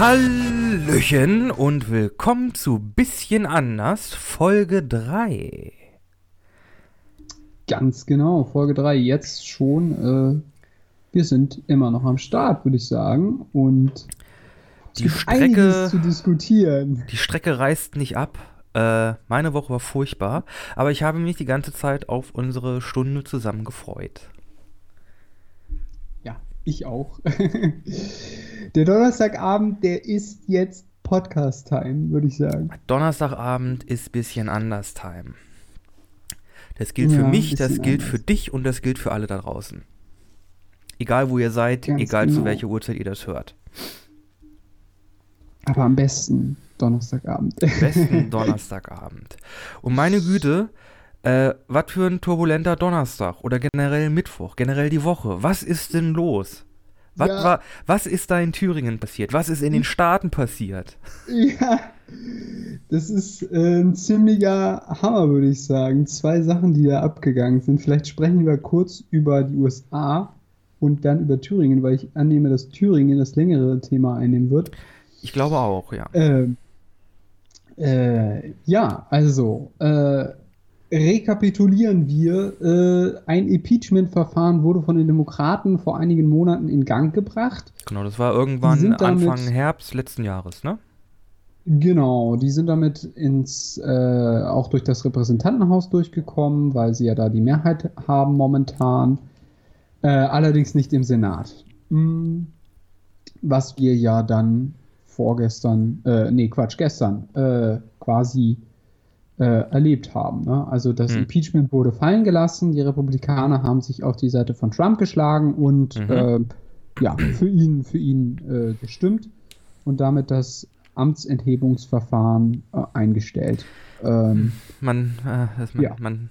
Hallöchen und willkommen zu Bisschen anders, Folge 3. Ganz genau, Folge 3 jetzt schon. Äh, wir sind immer noch am Start, würde ich sagen. Und die Strecke zu diskutieren. Die Strecke reißt nicht ab. Äh, meine Woche war furchtbar, aber ich habe mich die ganze Zeit auf unsere Stunde zusammen gefreut. Ich auch. der Donnerstagabend, der ist jetzt Podcast-Time, würde ich sagen. Donnerstagabend ist bisschen anders Time. Das gilt Ja, für mich, das gilt anders. für dich und das gilt für alle da draußen. Egal wo ihr seid, Ganz egal zu genau. welcher Uhrzeit ihr das hört. Aber am besten Donnerstagabend. Am besten Donnerstagabend. Und meine Güte, äh, was für ein turbulenter Donnerstag oder generell Mittwoch, generell die Woche. Was ist denn los? Was, Ja. war, was ist da in Thüringen passiert? Was ist in den Staaten passiert? Ja, das ist äh, ein ziemlicher Hammer, würde ich sagen. Zwei Sachen, die da abgegangen sind. Vielleicht sprechen wir kurz über die USA und dann über Thüringen, weil ich annehme, dass Thüringen das längere Thema einnehmen wird. Ich glaube auch, ja. Ähm, äh, ja, also äh, rekapitulieren wir. Äh, ein Impeachment-Verfahren wurde von den Demokraten vor einigen Monaten in Gang gebracht. Genau, das war irgendwann Anfang Herbst letzten Jahres, ne? Genau, die sind damit ins äh, auch durch das Repräsentantenhaus durchgekommen, weil sie ja da die Mehrheit haben momentan. Äh, allerdings nicht im Senat. Hm, was wir ja dann vorgestern, äh, nee, Quatsch, gestern äh, quasi äh, erlebt haben. Ne? Also das Hm. Impeachment wurde fallen gelassen, die Republikaner haben sich auf die Seite von Trump geschlagen und Mhm. äh, ja, für ihn, für ihn äh, gestimmt und damit das Amtsenthebungsverfahren äh, eingestellt. Ähm, Man, äh, das, man, Ja. man,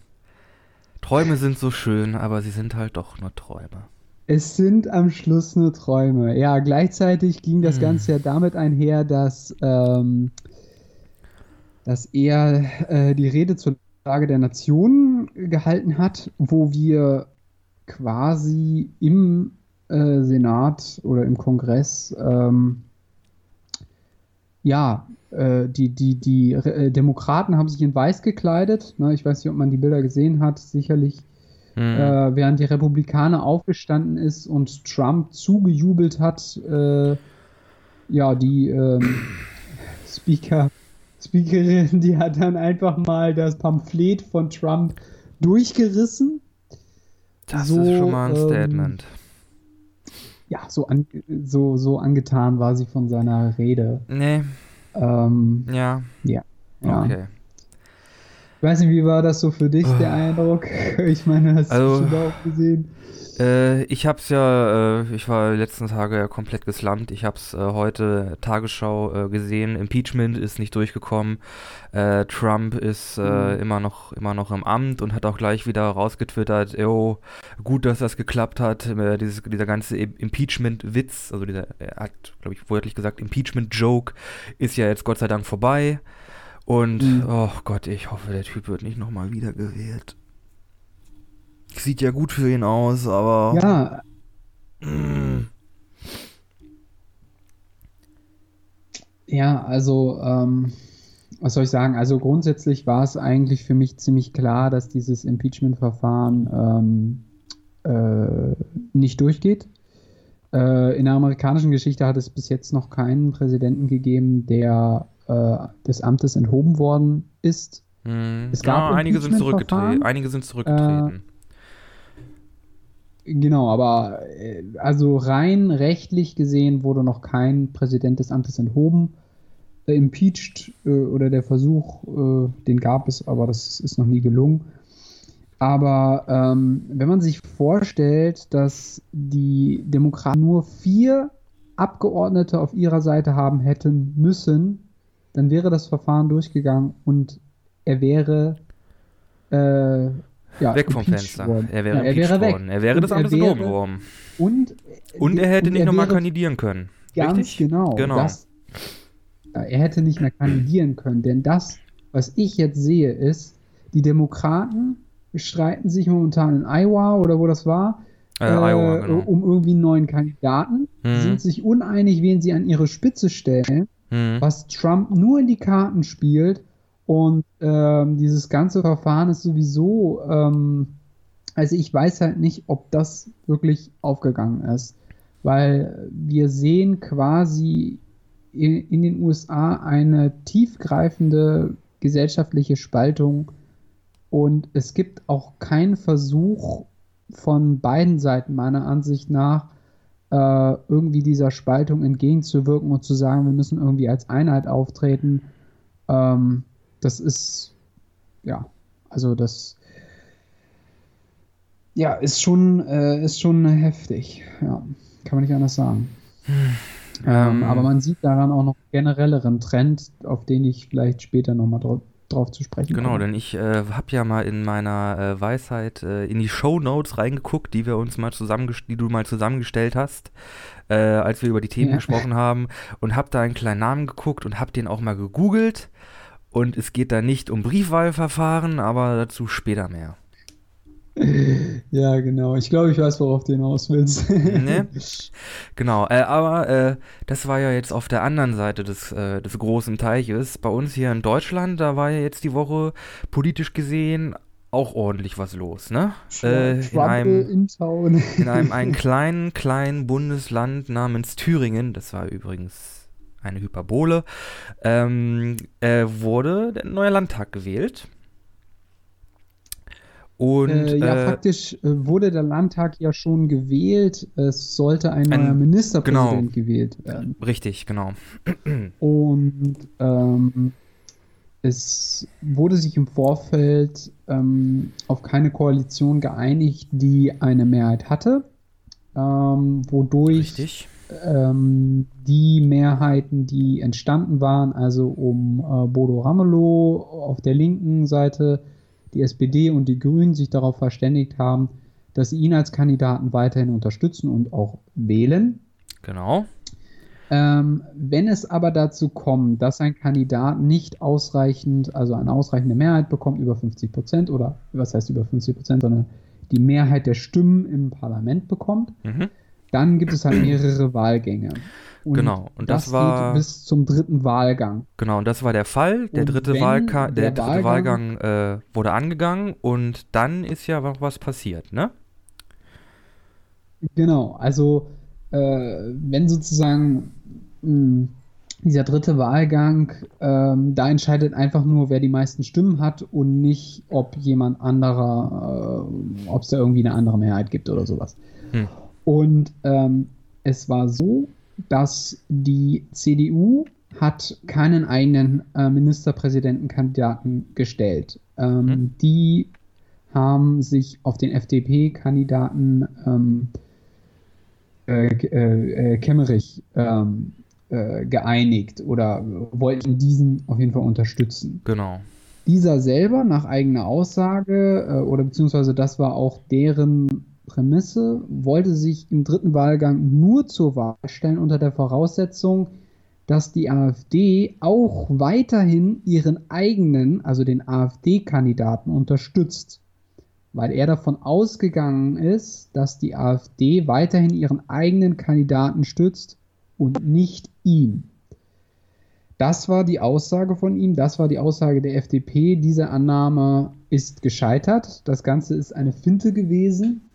Träume sind so schön, aber sie sind halt doch nur Träume. Es sind am Schluss nur Träume. Ja, gleichzeitig ging das Hm. Ganze ja damit einher, dass, ähm, dass er äh, die Rede zur Lage der Nation gehalten hat, wo wir quasi im äh, Senat oder im Kongress ähm, ja, äh, die, die, die äh, Demokraten haben sich in weiß gekleidet. Ne? Ich weiß nicht, ob man die Bilder gesehen hat, sicherlich Hm. äh, während die Republikaner aufgestanden ist und Trump zugejubelt hat, äh, ja, die ähm, Speaker, Speakerin, die hat dann einfach mal das Pamphlet von Trump durchgerissen. das so, ist schon mal ein ähm, Statement. Ja, so, an, so, so angetan war sie von seiner Rede. Nee, Ähm, ja, ja. okay. Ich weiß nicht, wie war das so für dich, der Ah. Eindruck? Ich meine, hast Also- du schon auch gesehen? Äh, ich hab's ja, äh, ich war die letzten Tage ja komplett geslammt. Ich hab's äh, heute Tagesschau äh, gesehen. Impeachment ist nicht durchgekommen. Äh, Trump ist äh, Mhm. immer noch, immer noch im Amt und hat auch gleich wieder rausgetwittert, jo, gut, dass das geklappt hat. Dieses, dieser ganze Im- Impeachment-Witz, also dieser, er hat, glaube ich, wörtlich gesagt, Impeachment-Joke ist ja jetzt Gott sei Dank vorbei. Und, Mhm. oh Gott, ich hoffe, der Typ wird nicht nochmal wiedergewählt. Sieht ja gut für ihn aus, aber. Ja, Mm. Ja, also, ähm, was soll ich sagen? Also grundsätzlich war es eigentlich für mich ziemlich klar, dass dieses Impeachment-Verfahren ähm, äh, nicht durchgeht. Äh, in der amerikanischen Geschichte hat es bis jetzt noch keinen Präsidenten gegeben, der äh, des Amtes enthoben worden ist. Hm. Es gab ja, einige sind zurückgetreten. Einige sind zurückgetreten. Genau, aber äh, also rein rechtlich gesehen wurde noch kein Präsident des Amtes enthoben. Äh, impeached äh, oder der Versuch, äh, den gab es, aber das ist noch nie gelungen. Aber ähm, wenn man sich vorstellt, dass die Demokraten nur vier Abgeordnete auf ihrer Seite haben hätten müssen, dann wäre das Verfahren durchgegangen und er wäre äh, ja, weg vom Fenster. worden. Er wäre ja, er wäre weg. worden. Er wäre Und er Amtes worden. Und, Und er hätte und nicht nochmal kandidieren können. Ganz Richtig? genau. Genau. Das, ja, er hätte nicht mehr kandidieren können, denn das, was ich jetzt sehe, ist, die Demokraten streiten sich momentan in Iowa oder wo das war, äh, Iowa, genau. um irgendwie einen neuen Kandidaten, mhm. sind sich uneinig, wen sie an ihre Spitze stellen, mhm. was Trump nur in die Karten spielt. Und ähm, dieses ganze Verfahren ist sowieso, ähm, also ich weiß halt nicht, ob das wirklich aufgegangen ist, weil wir sehen quasi in, in den USA eine tiefgreifende gesellschaftliche Spaltung und es gibt auch keinen Versuch von beiden Seiten meiner Ansicht nach äh, irgendwie dieser Spaltung entgegenzuwirken und zu sagen, wir müssen irgendwie als Einheit auftreten. Ähm, das ist ja, also das ja ist schon äh, ist schon heftig. Ja, kann man nicht anders sagen. Hm. Ähm, ähm, aber man sieht daran auch noch generelleren Trend, auf den ich vielleicht später nochmal drauf zu sprechen Genau, kommen. denn ich äh, habe ja mal in meiner äh, Weisheit äh, in die Show Notes reingeguckt, die wir uns mal die du mal zusammengestellt hast, äh, als wir über die Themen ja. gesprochen haben und habe da einen kleinen Namen geguckt und habe den auch mal gegoogelt und es geht da nicht um Briefwahlverfahren, aber dazu später mehr. Ja, genau. Ich glaube, ich weiß, worauf du hinaus willst. ne? Genau, äh, aber äh, das war ja jetzt auf der anderen Seite des, äh, des großen Teiches. Bei uns hier in Deutschland, da war ja jetzt die Woche politisch gesehen auch ordentlich was los, ne? Äh, in einem, in, in einem, einem kleinen, kleinen Bundesland namens Thüringen, das war übrigens eine Hyperbole, ähm, äh, wurde der neue Landtag gewählt. Und, äh, ja, äh, faktisch äh, wurde der Landtag ja schon gewählt. Es sollte ein, ein neuer Ministerpräsident genau, gewählt werden. Richtig, genau. Und ähm, es wurde sich im Vorfeld ähm, auf keine Koalition geeinigt, die eine Mehrheit hatte, ähm, wodurch ähm, die Mehrheiten, die entstanden waren, also um äh, Bodo Ramelow auf der linken Seite, die SPD und die Grünen sich darauf verständigt haben, dass sie ihn als Kandidaten weiterhin unterstützen und auch wählen. Genau. Ähm, wenn es aber dazu kommt, dass ein Kandidat nicht ausreichend, also eine ausreichende Mehrheit bekommt, über 50 Prozent oder was heißt über 50 Prozent, sondern die Mehrheit der Stimmen im Parlament bekommt, mhm. Dann gibt es halt mehrere Wahlgänge. Und genau, und das, das war bis zum dritten Wahlgang. Genau, und das war der Fall. Der und dritte, Wahlka der, der dritte Wahlgang, Wahlgang äh, wurde angegangen und dann ist ja noch was passiert, ne? Genau, also äh, wenn sozusagen mh, hm, dieser dritte Wahlgang, ähm, da entscheidet einfach nur, wer die meisten Stimmen hat und nicht, ob jemand anderer, äh, ob es da irgendwie eine andere Mehrheit gibt oder sowas. Hm. Und ähm, es war so, dass die CDU hat keinen eigenen äh, Ministerpräsidentenkandidaten gestellt. Ähm, hm. Die haben sich auf den FDP-Kandidaten ähm, äh, äh, Kemmerich ähm, äh, geeinigt oder wollten diesen auf jeden Fall unterstützen. Genau. Dieser selber nach eigener Aussage äh, oder beziehungsweise das war auch deren Prämisse, wollte sich im dritten Wahlgang nur zur Wahl stellen unter der Voraussetzung, dass die AfD auch weiterhin ihren eigenen, also den AfD-Kandidaten unterstützt. Weil er davon ausgegangen ist, dass die AfD weiterhin ihren eigenen Kandidaten stützt und nicht ihn. Das war die Aussage von ihm, das war die Aussage der FDP. Diese Annahme ist gescheitert. Das Ganze ist eine Finte gewesen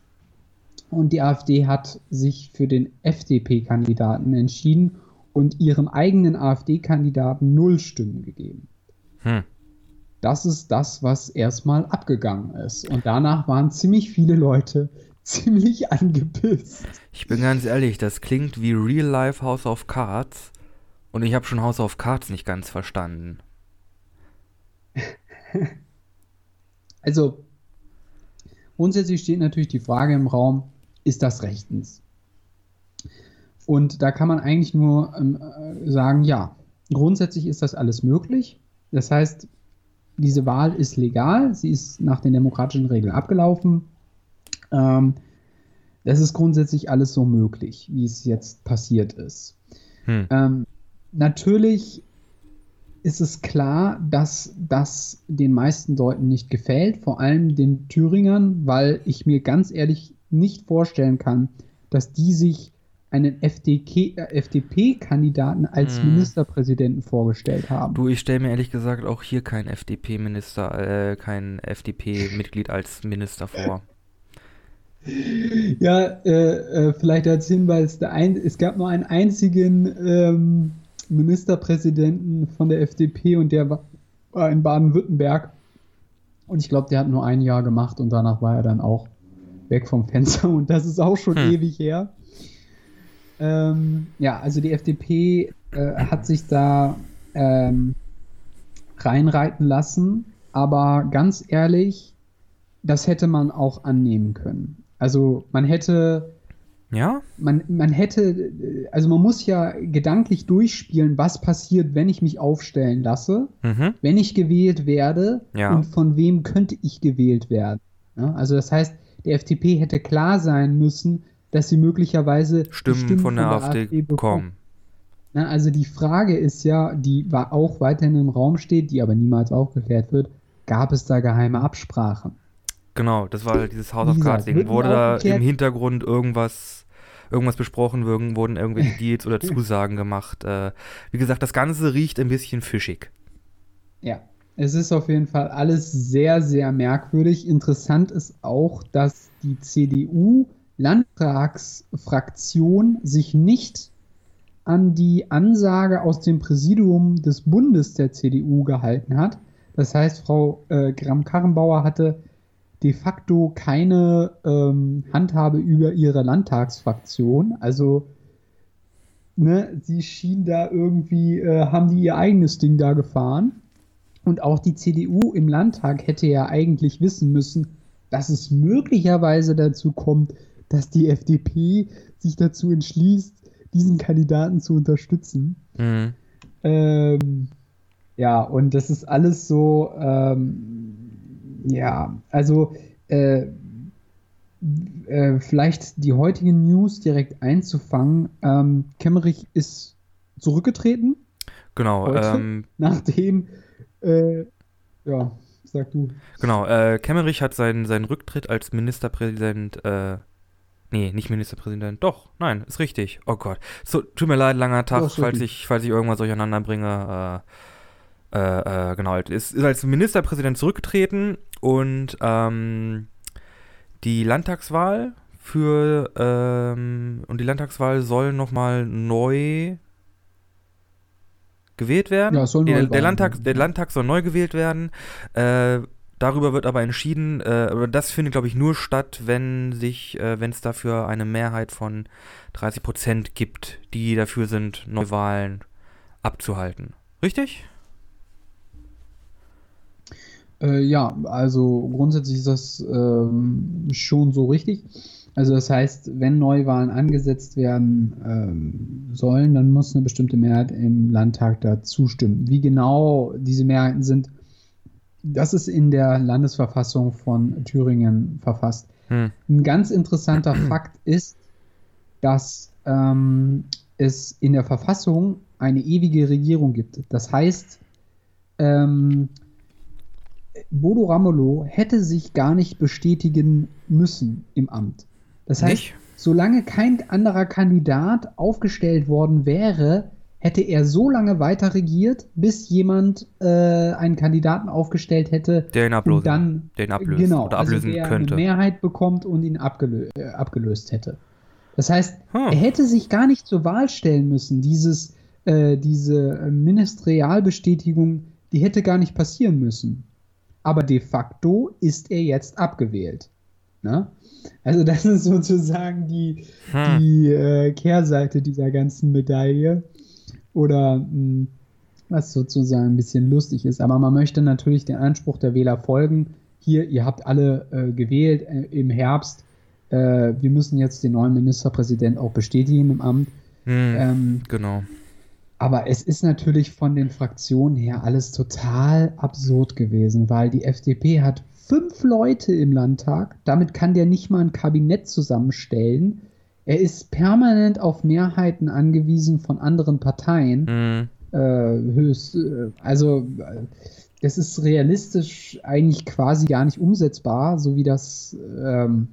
und die AfD hat sich für den FDP-Kandidaten entschieden und ihrem eigenen AfD-Kandidaten null Stimmen gegeben. Hm. Das ist das, was erstmal abgegangen ist. Und danach waren ziemlich viele Leute ziemlich angepisst. Ich bin ganz ehrlich, das klingt wie Real Life House of Cards. Und ich habe schon House of Cards nicht ganz verstanden. also, grundsätzlich steht natürlich die Frage im Raum, ist das rechtens? Und da kann man eigentlich nur ähm, äh, sagen, ja, grundsätzlich ist das alles möglich. Das heißt, diese Wahl ist legal, sie ist nach den demokratischen Regeln abgelaufen. Ähm, das ist grundsätzlich alles so möglich, wie es jetzt passiert ist. Hm. Ähm, natürlich ist es klar, dass das den meisten Leuten nicht gefällt, vor allem den Thüringern, weil ich mir ganz ehrlich nicht vorstellen kann, dass die sich einen FDP, äh, FDP-Kandidaten als Mhm. Ministerpräsidenten vorgestellt haben. Du, ich stelle mir ehrlich gesagt auch hier kein FDP-Minister, äh, kein FDP-Mitglied als Minister vor. Ja, äh, äh, vielleicht als Hinweis, ein, es gab nur einen einzigen ähm, Ministerpräsidenten von der FDP und der war in Baden-Württemberg. Und ich glaube, der hat nur ein Jahr gemacht und danach war er dann auch weg vom Fenster und das ist auch schon Hm. ewig her. Ähm, ja, also die FDP äh, hat sich da ähm, reinreiten lassen, aber ganz ehrlich, das hätte man auch annehmen können. Also man hätte Ja? man, man hätte, äh, also man muss ja gedanklich durchspielen, was passiert, wenn ich mich aufstellen lasse, Mhm. wenn ich gewählt werde Ja. und von wem könnte ich gewählt werden. Ja, also das heißt, der FDP hätte klar sein müssen, dass sie möglicherweise die Stimmen von der AfD bekommt. kommen. Na, also die Frage ist ja, die war auch weiterhin im Raum steht, die aber niemals aufgeklärt wird, gab es da geheime Absprachen? Genau, das war halt dieses House of Cards Ding. Wurde da im Hintergrund irgendwas, irgendwas besprochen, wurden, wurden irgendwelche Deals oder Zusagen gemacht. Äh, wie gesagt, das Ganze riecht ein bisschen fischig. Ja, es ist auf jeden Fall alles sehr, sehr merkwürdig. Interessant ist auch, dass die CDU-Landtagsfraktion sich nicht an die Ansage aus dem Präsidium des Bundes der CDU gehalten hat. Das heißt, Frau äh, Gramm-Karrenbauer hatte de facto keine ähm, Handhabe über ihre Landtagsfraktion. Also ne, sie schien da irgendwie, äh, haben die ihr eigenes Ding da gefahren. Und auch die CDU im Landtag hätte ja eigentlich wissen müssen, dass es möglicherweise dazu kommt, dass die FDP sich dazu entschließt, diesen Kandidaten zu unterstützen. Mhm. Ähm, ja, und das ist alles so, ähm, ja, also äh, äh, vielleicht die heutigen News direkt einzufangen. Ähm, Kemmerich ist zurückgetreten, Genau, Heute? ähm, nachdem, äh, ja, sag du. genau. Äh, Kemmerich hat seinen, seinen Rücktritt als Ministerpräsident, äh, nee, nicht Ministerpräsident, doch, nein, ist richtig. Oh Gott. So, tut mir leid, langer Tag, falls ich, falls ich irgendwas durcheinander bringe. Äh, äh, äh, genau, ist, ist als Ministerpräsident zurückgetreten und ähm, die Landtagswahl für ähm, und die Landtagswahl soll nochmal neu gewählt werden. Ja, soll der, der, Landtag, der Landtag soll neu gewählt werden. Äh, darüber wird aber entschieden, äh, das findet, glaube ich, nur statt, wenn sich, äh, wenn es dafür eine Mehrheit von 30 Prozent gibt, die dafür sind, Neuwahlen abzuhalten. Richtig? Äh, ja, also grundsätzlich ist das ähm, schon so richtig. Also das heißt, wenn Neuwahlen angesetzt werden ähm, sollen, dann muss eine bestimmte Mehrheit im Landtag da zustimmen. Wie genau diese Mehrheiten sind, das ist in der Landesverfassung von Thüringen verfasst. Hm. Ein ganz interessanter Fakt ist, dass ähm, es in der Verfassung eine ewige Regierung gibt. Das heißt, ähm, Bodo Ramelow hätte sich gar nicht bestätigen müssen im Amt. Das heißt, Nicht? solange kein anderer Kandidat aufgestellt worden wäre, hätte er so lange weiter regiert, bis jemand äh, einen Kandidaten aufgestellt hätte, Der ihn und ablösen, dann der ihn ablöst genau, oder also ablösen der könnte. eine Mehrheit bekommt und ihn abgelö äh, abgelöst hätte. Das heißt, Hm. er hätte sich gar nicht zur Wahl stellen müssen. Dieses, äh, diese Ministerialbestätigung, die hätte gar nicht passieren müssen. Aber de facto ist er jetzt abgewählt. Ne? Also das ist sozusagen die, Hm. die äh, Kehrseite dieser ganzen Medaille. Oder mh, was sozusagen ein bisschen lustig ist. Aber man möchte natürlich den Anspruch der Wähler folgen. Hier, ihr habt alle äh, gewählt äh, im Herbst. Äh, wir müssen jetzt den neuen Ministerpräsidenten auch bestätigen im Amt. Hm. Ähm, Genau. aber es ist natürlich von den Fraktionen her alles total absurd gewesen, weil die FDP hat fünf Leute im Landtag. Damit kann der nicht mal ein Kabinett zusammenstellen. Er ist permanent auf Mehrheiten angewiesen von anderen Parteien. Hm. Äh, höchst, äh, also äh, das ist realistisch eigentlich quasi gar nicht umsetzbar, so wie das ähm,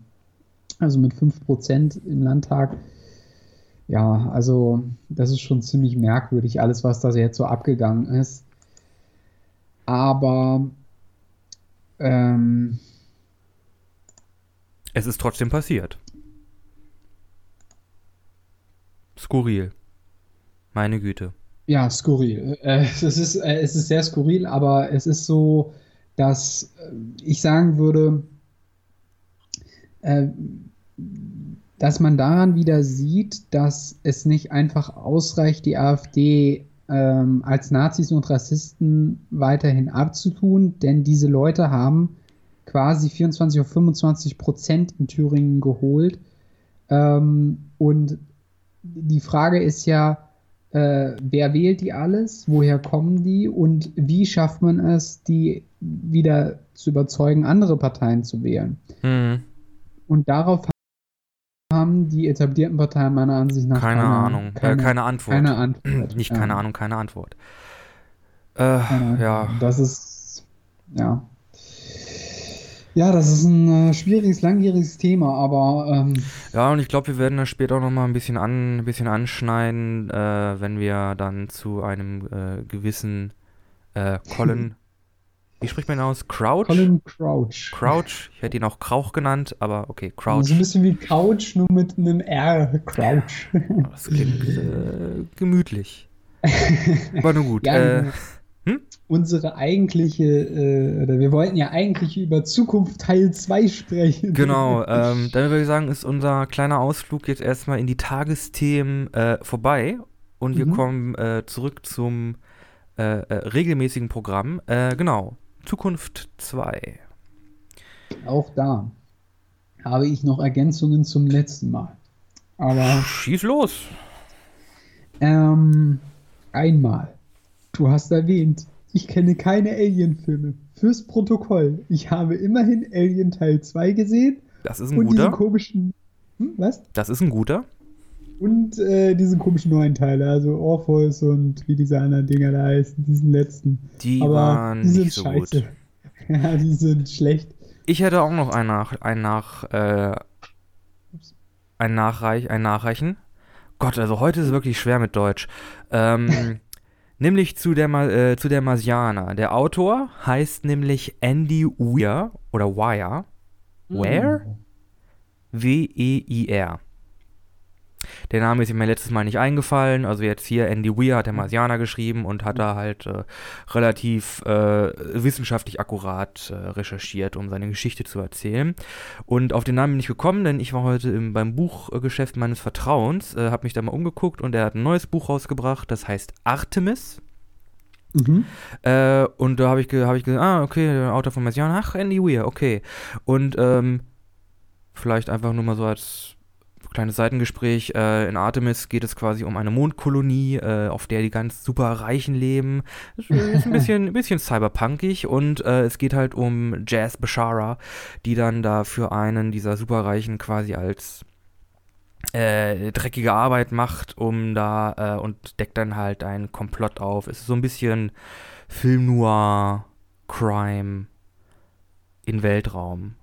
Also mit 5% im Landtag. Ja, also das ist schon ziemlich merkwürdig, alles, was da jetzt so abgegangen ist. Aber ähm, es ist trotzdem passiert. Skurril. Meine Güte. Ja, skurril. Äh, es, ist, äh, es ist sehr skurril, aber es ist so, dass äh, ich sagen würde, dass man daran wieder sieht, dass es nicht einfach ausreicht, die AfD ähm, als Nazis und Rassisten weiterhin abzutun, denn diese Leute haben quasi 24 auf 25 Prozent in Thüringen geholt. Ähm, und die Frage ist ja, äh, wer wählt die alles, woher kommen die und wie schafft man es, die wieder zu überzeugen, andere Parteien zu wählen. Mhm. Und darauf haben die etablierten Parteien meiner Ansicht nach keine, keine Ahnung, äh, keine, äh, keine, Antwort. Keine Antwort. Nicht keine ja. Ahnung, keine Antwort. Äh, ja. Das ist, ja. Ja, das ist ein äh, schwieriges, langwieriges Thema, aber. Ähm, ja, und ich glaube, wir werden das später auch nochmal ein bisschen, an, ein bisschen anschneiden, äh, wenn wir dann zu einem äh, gewissen äh, Colin. wie spricht man ihn aus? Crouch? Colin Crouch. Crouch. Ich hätte ihn auch Krauch genannt, aber okay, Crouch. So ein bisschen wie Couch, nur mit einem R. Crouch. das klingt äh, gemütlich. Aber nun gut. Ja, äh, hm? Unsere eigentliche, äh, oder wir wollten ja eigentlich über Zukunft Teil 2 sprechen. Genau, ähm, dann würde ich sagen, ist unser kleiner Ausflug jetzt erstmal in die Tagesthemen äh, vorbei und wir mhm. kommen äh, zurück zum äh, regelmäßigen Programm. Genau, Zukunft 2. Auch da habe ich noch Ergänzungen zum letzten Mal. Aber. Schieß los! Ähm, einmal Du hast erwähnt, ich kenne keine Alien-Filme. Fürs Protokoll. Ich habe immerhin Alien Teil 2 gesehen. Das ist ein und guter. komischen. Hm, was? Das ist ein guter. Und äh, diese komischen neuen Teile, also Orpheus und wie diese anderen Dinger da heißen, diesen letzten. Die Aber waren die sind nicht so scheiße. gut. ja, die sind schlecht. Ich hätte auch noch ein nach, ein nach, äh, ein Nachreich, ein Nachreichen. Gott, also heute ist es wirklich schwer mit Deutsch. Ähm, Nämlich zu der, äh, zu der Marsianer. Der Autor heißt nämlich Andy Weir oder Wire. Where? W-E-I-R. Der Name ist mir letztes Mal nicht eingefallen. Also jetzt hier Andy Weir hat der Marsianer geschrieben und hat da halt äh, relativ äh, wissenschaftlich akkurat äh, recherchiert, um seine Geschichte zu erzählen. Und auf den Namen bin ich gekommen, denn ich war heute im, beim Buchgeschäft meines Vertrauens, äh, habe mich da mal umgeguckt und er hat ein neues Buch rausgebracht, das heißt Artemis. Mhm. Äh, und da habe ich, hab ich gesagt, ah, okay, der Autor von Marsianer, ach, Andy Weir, okay. Und ähm, vielleicht einfach nur mal so als kleines Seitengespräch. Äh, in Artemis geht es quasi um eine Mondkolonie, äh, auf der die ganz super Reichen leben. Ist ein bisschen, ein bisschen cyberpunkig und äh, es geht halt um Jazz Bashara, die dann da für einen dieser Superreichen quasi als äh, dreckige Arbeit macht, um da äh, und deckt dann halt einen Komplott auf. Es ist so ein bisschen Film Noir, Crime in Weltraum.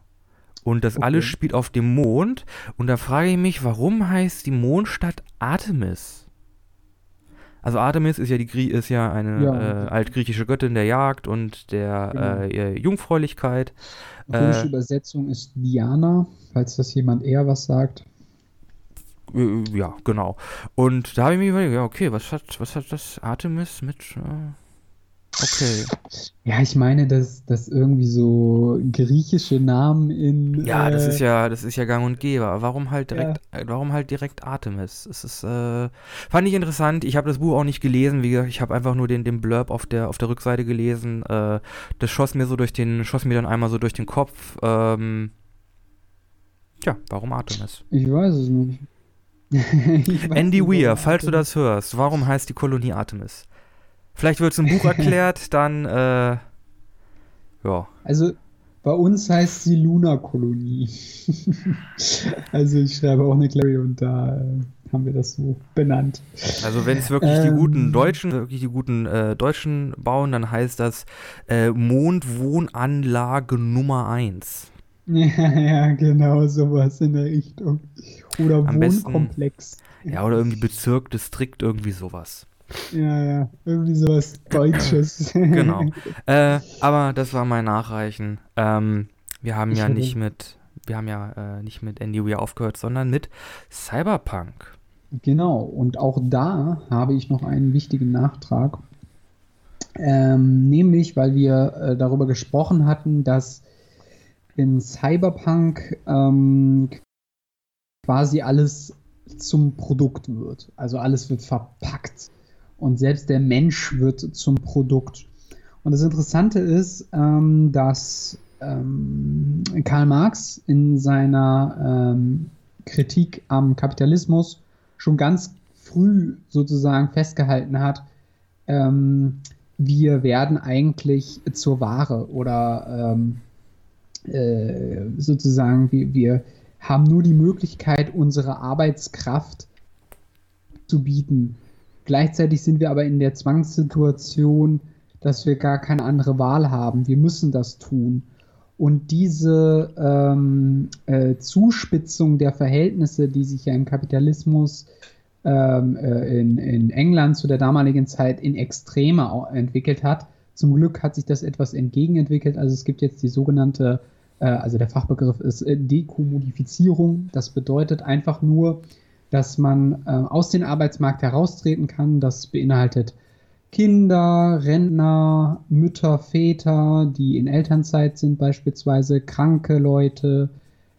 Und das okay. alles spielt auf dem Mond. Und da frage ich mich, warum heißt die Mondstadt Artemis? Also Artemis ist ja, die, ist ja eine ja. Äh, altgriechische Göttin der Jagd und der genau. äh, Jungfräulichkeit. Die äh, Übersetzung ist Diana, falls das jemand eher was sagt. Äh, ja, genau. Und da habe ich mir überlegt, ja, okay, was hat, was hat das Artemis mit. Äh, Okay. Ja, ich meine, dass, dass irgendwie so griechische Namen in. Ja, äh, das ist ja, das ist ja gang und gäbe. Warum halt direkt, ja. warum halt direkt Artemis? Es ist, äh, fand ich interessant. Ich habe das Buch auch nicht gelesen. Wie gesagt, ich habe einfach nur den, den Blurb auf der, auf der Rückseite gelesen. Äh, das schoss mir so durch den, schoss mir dann einmal so durch den Kopf. Ähm, tja, warum Artemis? Ich weiß es nicht. weiß Andy Weir, falls du das hörst, warum heißt die Kolonie Artemis? Vielleicht wird es im Buch erklärt, dann, äh, ja. Also, bei uns heißt sie Luna-Kolonie. also, ich schreibe auch eine Clary und da äh, haben wir das so benannt. Also, wenn es wirklich ähm, die guten Deutschen, wirklich die guten äh, Deutschen bauen, dann heißt das äh, Mondwohnanlage Nummer 1. Ja, ja, genau, sowas in der Richtung. Oder Am besten- Wohnkomplex. Ja, oder irgendwie Bezirk, Distrikt, irgendwie sowas. Ja, ja, irgendwie sowas Deutsches. Genau. äh, aber das war mein Nachreichen. Ähm, wir haben Ich ja nicht mit, wir haben ja äh, nicht mit Andy Weir aufgehört, sondern mit Cyberpunk. Genau, und auch da habe ich noch einen wichtigen Nachtrag. Ähm, nämlich, weil wir äh, darüber gesprochen hatten, dass in Cyberpunk ähm, quasi alles zum Produkt wird. Also alles wird verpackt und selbst der Mensch wird zum Produkt. Und das Interessante ist, ähm, dass ähm, Karl Marx in seiner ähm, Kritik am Kapitalismus schon ganz früh sozusagen festgehalten hat, ähm, wir werden eigentlich zur Ware oder ähm, äh, sozusagen, wir, wir haben nur die Möglichkeit, unsere Arbeitskraft zu bieten. Gleichzeitig sind wir aber in der Zwangssituation, dass wir gar keine andere Wahl haben. Wir müssen das tun. Und diese ähm, äh, Zuspitzung der Verhältnisse, die sich ja im Kapitalismus ähm, äh, in, in England zu der damaligen Zeit in Extreme entwickelt hat, zum Glück hat sich das etwas entgegenentwickelt. Also es gibt jetzt die sogenannte, äh, also der Fachbegriff ist äh, Dekommodifizierung. Das bedeutet einfach nur, dass man äh, aus dem Arbeitsmarkt heraustreten kann. Das beinhaltet Kinder, Rentner, Mütter, Väter, die in Elternzeit sind beispielsweise, kranke Leute.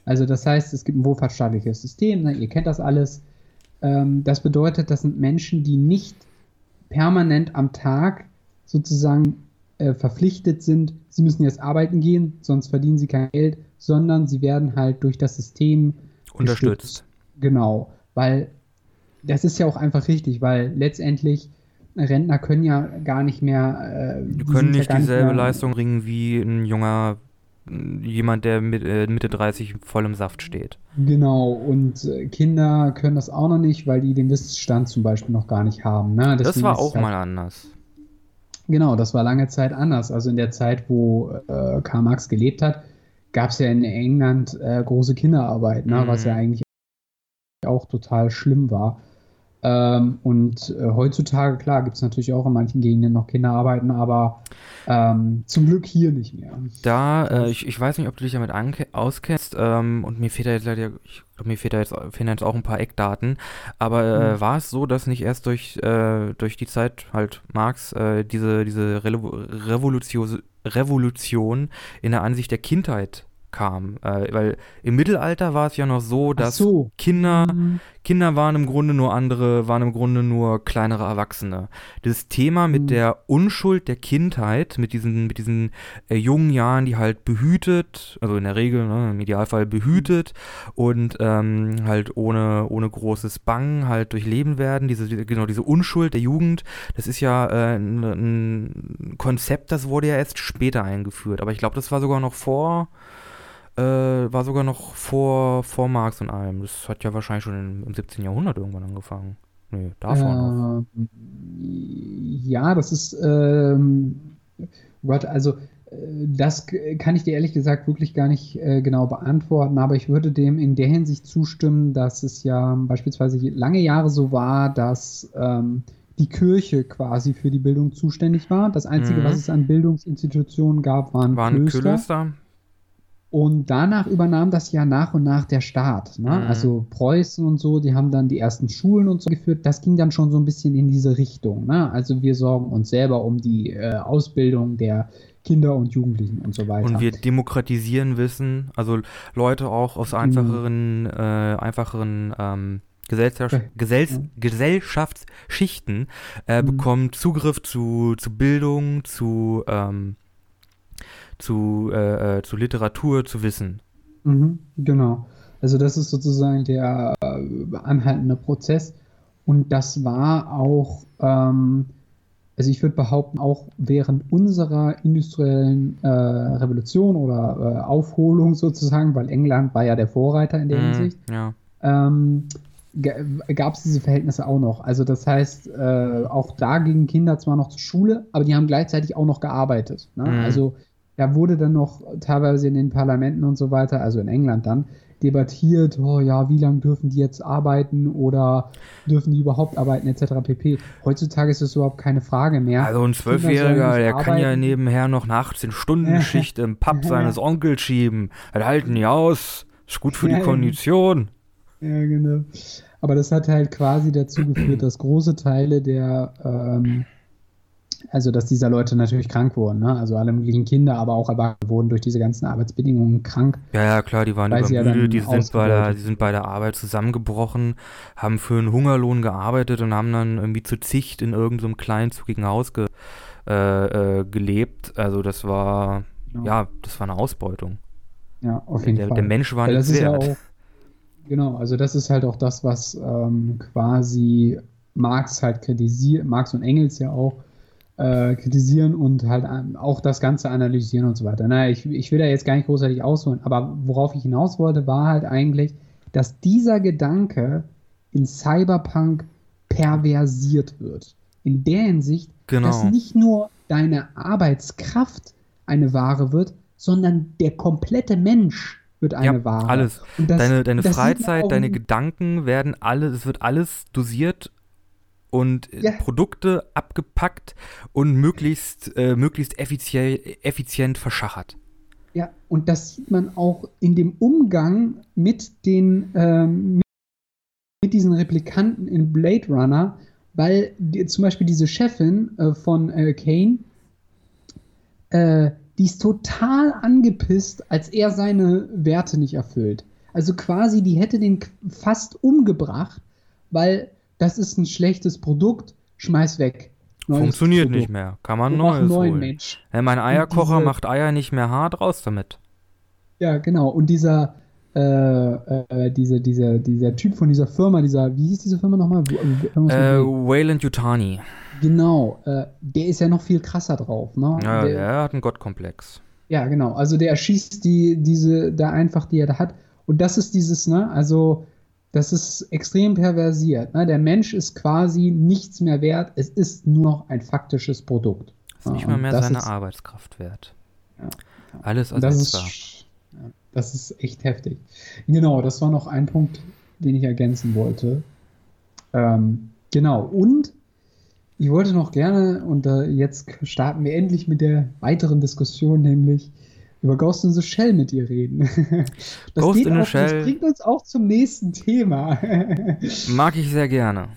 Also das heißt, es gibt ein wohlfahrtsstaatliches System, ne? ihr kennt das alles. Ähm, das bedeutet, das sind Menschen, die nicht permanent am Tag sozusagen äh, verpflichtet sind, sie müssen jetzt arbeiten gehen, sonst verdienen sie kein Geld, sondern sie werden halt durch das System Unterstützt. gestützt. Genau, weil das ist ja auch einfach richtig, weil letztendlich Rentner können ja gar nicht mehr. Äh, Die können ja nicht gar dieselbe mehr- Leistung bringen wie ein junger, jemand, der mit, äh, Mitte 30 voll im Saft steht. Genau, und äh, Kinder können das auch noch nicht, weil die den Wissensstand zum Beispiel noch gar nicht haben. Ne? Das war auch halt- mal anders. Genau, das war lange Zeit anders. Also in der Zeit, wo äh, Karl Marx gelebt hat, gab es ja in England äh, große Kinderarbeit, ne? Mhm. was ja eigentlich auch total schlimm war. Ähm, und äh, heutzutage, klar, gibt es natürlich auch in manchen Gegenden noch Kinderarbeiten, aber ähm, zum Glück hier nicht mehr. Da, äh, ich, ich weiß nicht, ob du dich damit auskennst, ähm, und mir fehlt da jetzt leider, ich glaube, mir fehlt da jetzt, fehlen jetzt auch ein paar Eckdaten, aber äh, Mhm. war es so, dass nicht erst durch, äh, durch die Zeit halt Marx äh, diese, diese Revolution, Revolution in der Ansicht der Kindheit kam? Äh, weil im Mittelalter war es ja noch so, dass so. Kinder Mhm. Kinder waren im Grunde nur andere, waren im Grunde nur kleinere Erwachsene. Das Thema mit Mhm. der Unschuld der Kindheit, mit diesen, mit diesen äh, jungen Jahren, die halt behütet, also in der Regel, ne, im Idealfall behütet und ähm, halt ohne, ohne großes Bangen halt durchleben werden, diese, diese, genau diese Unschuld der Jugend, das ist ja äh, ein, ein Konzept, das wurde ja erst später eingeführt, aber ich glaube, das war sogar noch vor, äh, war sogar noch vor, vor Marx und allem. Das hat ja wahrscheinlich schon im, im 17. Jahrhundert irgendwann angefangen. Nee, davor noch. Ähm, ja, das ist, ähm, Gott, also äh, das kann ich dir ehrlich gesagt wirklich gar nicht äh, genau beantworten, aber ich würde dem in der Hinsicht zustimmen, dass es ja beispielsweise lange Jahre so war, dass ähm, die Kirche quasi für die Bildung zuständig war. Das Einzige, Mhm. was es an Bildungsinstitutionen gab, waren, Waren Klöster. Klöster? Und danach übernahm das ja nach und nach der Staat. Ne? Mhm. Also Preußen und so, die haben dann die ersten Schulen und so geführt. Das ging dann schon so ein bisschen in diese Richtung. Ne? Also wir sorgen uns selber um die äh, Ausbildung der Kinder und Jugendlichen und so weiter. Und wir demokratisieren Wissen, also Leute auch aus einfacheren, äh, einfacheren ähm, Gesellschaft. Gesell Gesellschaftsschichten äh, Mhm. bekommen Zugriff zu, zu Bildung, zu, ähm, zu, äh, äh, zu Literatur, zu Wissen. Mhm, genau. Also das ist sozusagen der äh, anhaltende Prozess. Und das war auch, ähm, also ich würde behaupten, auch während unserer industriellen äh, Revolution oder äh, Aufholung sozusagen, weil England war ja der Vorreiter in der Mhm, Hinsicht, Ja. ähm, gab es diese Verhältnisse auch noch. Also das heißt, äh, auch da gingen Kinder zwar noch zur Schule, aber die haben gleichzeitig auch noch gearbeitet. Ne? Mhm. Also da wurde dann noch teilweise in den Parlamenten und so weiter, also in England dann, debattiert, oh ja, wie lange dürfen die jetzt arbeiten oder dürfen die überhaupt arbeiten etc. pp. Heutzutage ist das überhaupt keine Frage mehr. Also ein Zwölfjähriger, der kann ja nebenher noch nachts in Stundenschicht im Pub seines Onkels schieben. Das halten die aus. Ist gut für die Kondition. Ja, genau. Aber das hat halt quasi dazu geführt, dass große Teile der ähm, also dass diese Leute natürlich krank wurden, ne? Also alle möglichen Kinder, aber auch Erwachsene wurden durch diese ganzen Arbeitsbedingungen krank. Ja, ja, klar, die waren übermüdet, ja die, sind bei der, die sind bei der Arbeit zusammengebrochen, haben für einen Hungerlohn gearbeitet und haben dann irgendwie zu Zicht in irgendeinem so kleinzugigen Haus ge, äh, äh, gelebt. Also das war, ja. ja. das war eine Ausbeutung. Ja, auf jeden der, Fall. Der Mensch war nicht wert. Ja auch, genau, also das ist halt auch das, was ähm, quasi Marx halt kritisiert, Marx und Engels ja auch äh, kritisieren und halt auch das Ganze analysieren und so weiter. Na, ich, ich will da jetzt gar nicht großartig ausholen, aber worauf ich hinaus wollte, war halt eigentlich, dass dieser Gedanke in Cyberpunk perversiert wird. In der Hinsicht, genau. dass nicht nur deine Arbeitskraft eine Ware wird, sondern der komplette Mensch wird eine ja, Ware. Alles. Das, deine deine Freizeit, deine Gedanken werden alles, es wird alles dosiert und ja. Produkte abgepackt und möglichst, äh, möglichst effizient, effizient verschachert. Ja, und das sieht man auch in dem Umgang mit den ähm, mit diesen Replikanten in Blade Runner, weil die, zum Beispiel diese Chefin äh, von äh, Kane, äh, die ist total angepisst, als er seine Werte nicht erfüllt. Also quasi, die hätte den fast umgebracht, weil das ist ein schlechtes Produkt, schmeiß weg. Neues Funktioniert Produkt. nicht mehr. Kann man Wir neues holen. Mensch. Ja, mein Eierkocher diese, macht Eier nicht mehr hart, raus damit. Ja, genau. Und dieser, äh, äh, diese, diese, dieser Typ von dieser Firma, dieser, wie hieß diese Firma nochmal? Äh, Wayland Yutani. Genau, äh, der ist ja noch viel krasser drauf, ne? Ja, der, der hat einen Gottkomplex. Ja, genau. Also der erschießt die, diese, da einfach, die er da hat. Und das ist dieses, ne, also das ist extrem perversiert. Ne? Der Mensch ist quasi nichts mehr wert, es ist nur noch ein faktisches Produkt. Ist nicht mal mehr seine ist, Arbeitskraft wert. Ja, Alles ersetzbar. Das ist, das ist echt heftig. Genau, das war noch ein Punkt, den ich ergänzen wollte. Ähm, genau, und ich wollte noch gerne, und äh, jetzt starten wir endlich mit der weiteren Diskussion, nämlich über Ghost in the Shell mit dir reden. Das, Ghost in the auch, Shell. das bringt uns auch zum nächsten Thema. mag ich sehr gerne.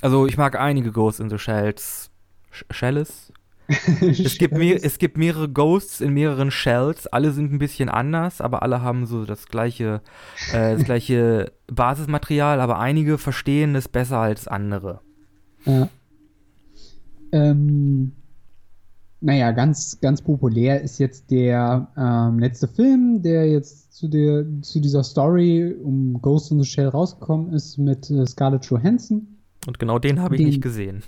Also ich mag einige Ghost in the Shells. Sh Shells? es, gibt mehr, es gibt mehrere Ghosts in mehreren Shells. Alle sind ein bisschen anders, aber alle haben so das gleiche, äh, das gleiche Basismaterial. Aber einige verstehen es besser als andere. Ja. Ähm, naja, ganz, ganz populär ist jetzt der ähm, letzte Film, der jetzt zu, der, zu dieser Story um Ghost in the Shell rausgekommen ist mit äh, Scarlett Johansson. Und genau den habe ich nicht gesehen.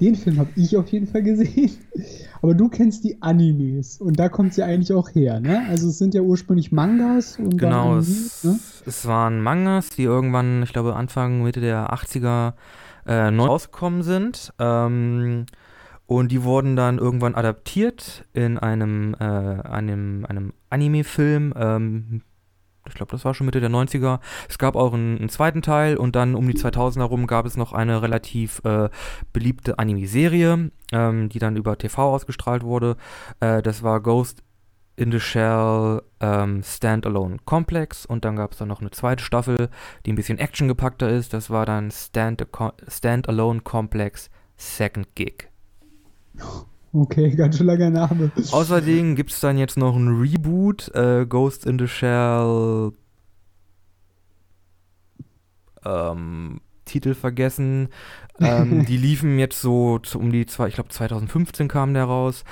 Den Film habe ich auf jeden Fall gesehen. Aber du kennst die Animes und da kommt sie eigentlich auch her, ne? Also es sind ja ursprünglich Mangas und Genau, Animes, es, ne? es waren Mangas, die irgendwann, ich glaube Anfang, Mitte der 80er äh, neu rausgekommen sind. Ähm, und die wurden dann irgendwann adaptiert in einem, äh, einem, einem Anime-Film. Ähm, ich glaube, das war schon Mitte der 90er. Es gab auch einen, einen, zweiten Teil und dann um die 2000er herum gab es noch eine relativ äh, beliebte Anime-Serie, ähm, die dann über TV ausgestrahlt wurde. Äh, das war Ghost in the Shell ähm, Standalone Complex und dann gab es dann noch eine zweite Staffel, die ein bisschen actiongepackter ist. Das war dann Stand Standalone Complex Second Gig. Okay, ganz schön langer Name. Außerdem gibt es dann jetzt noch ein Reboot, äh, Ghost in the Shell. Ähm, Titel vergessen. Ähm, die liefen jetzt so um die, zwei, ich glaube 2015 kam der raus.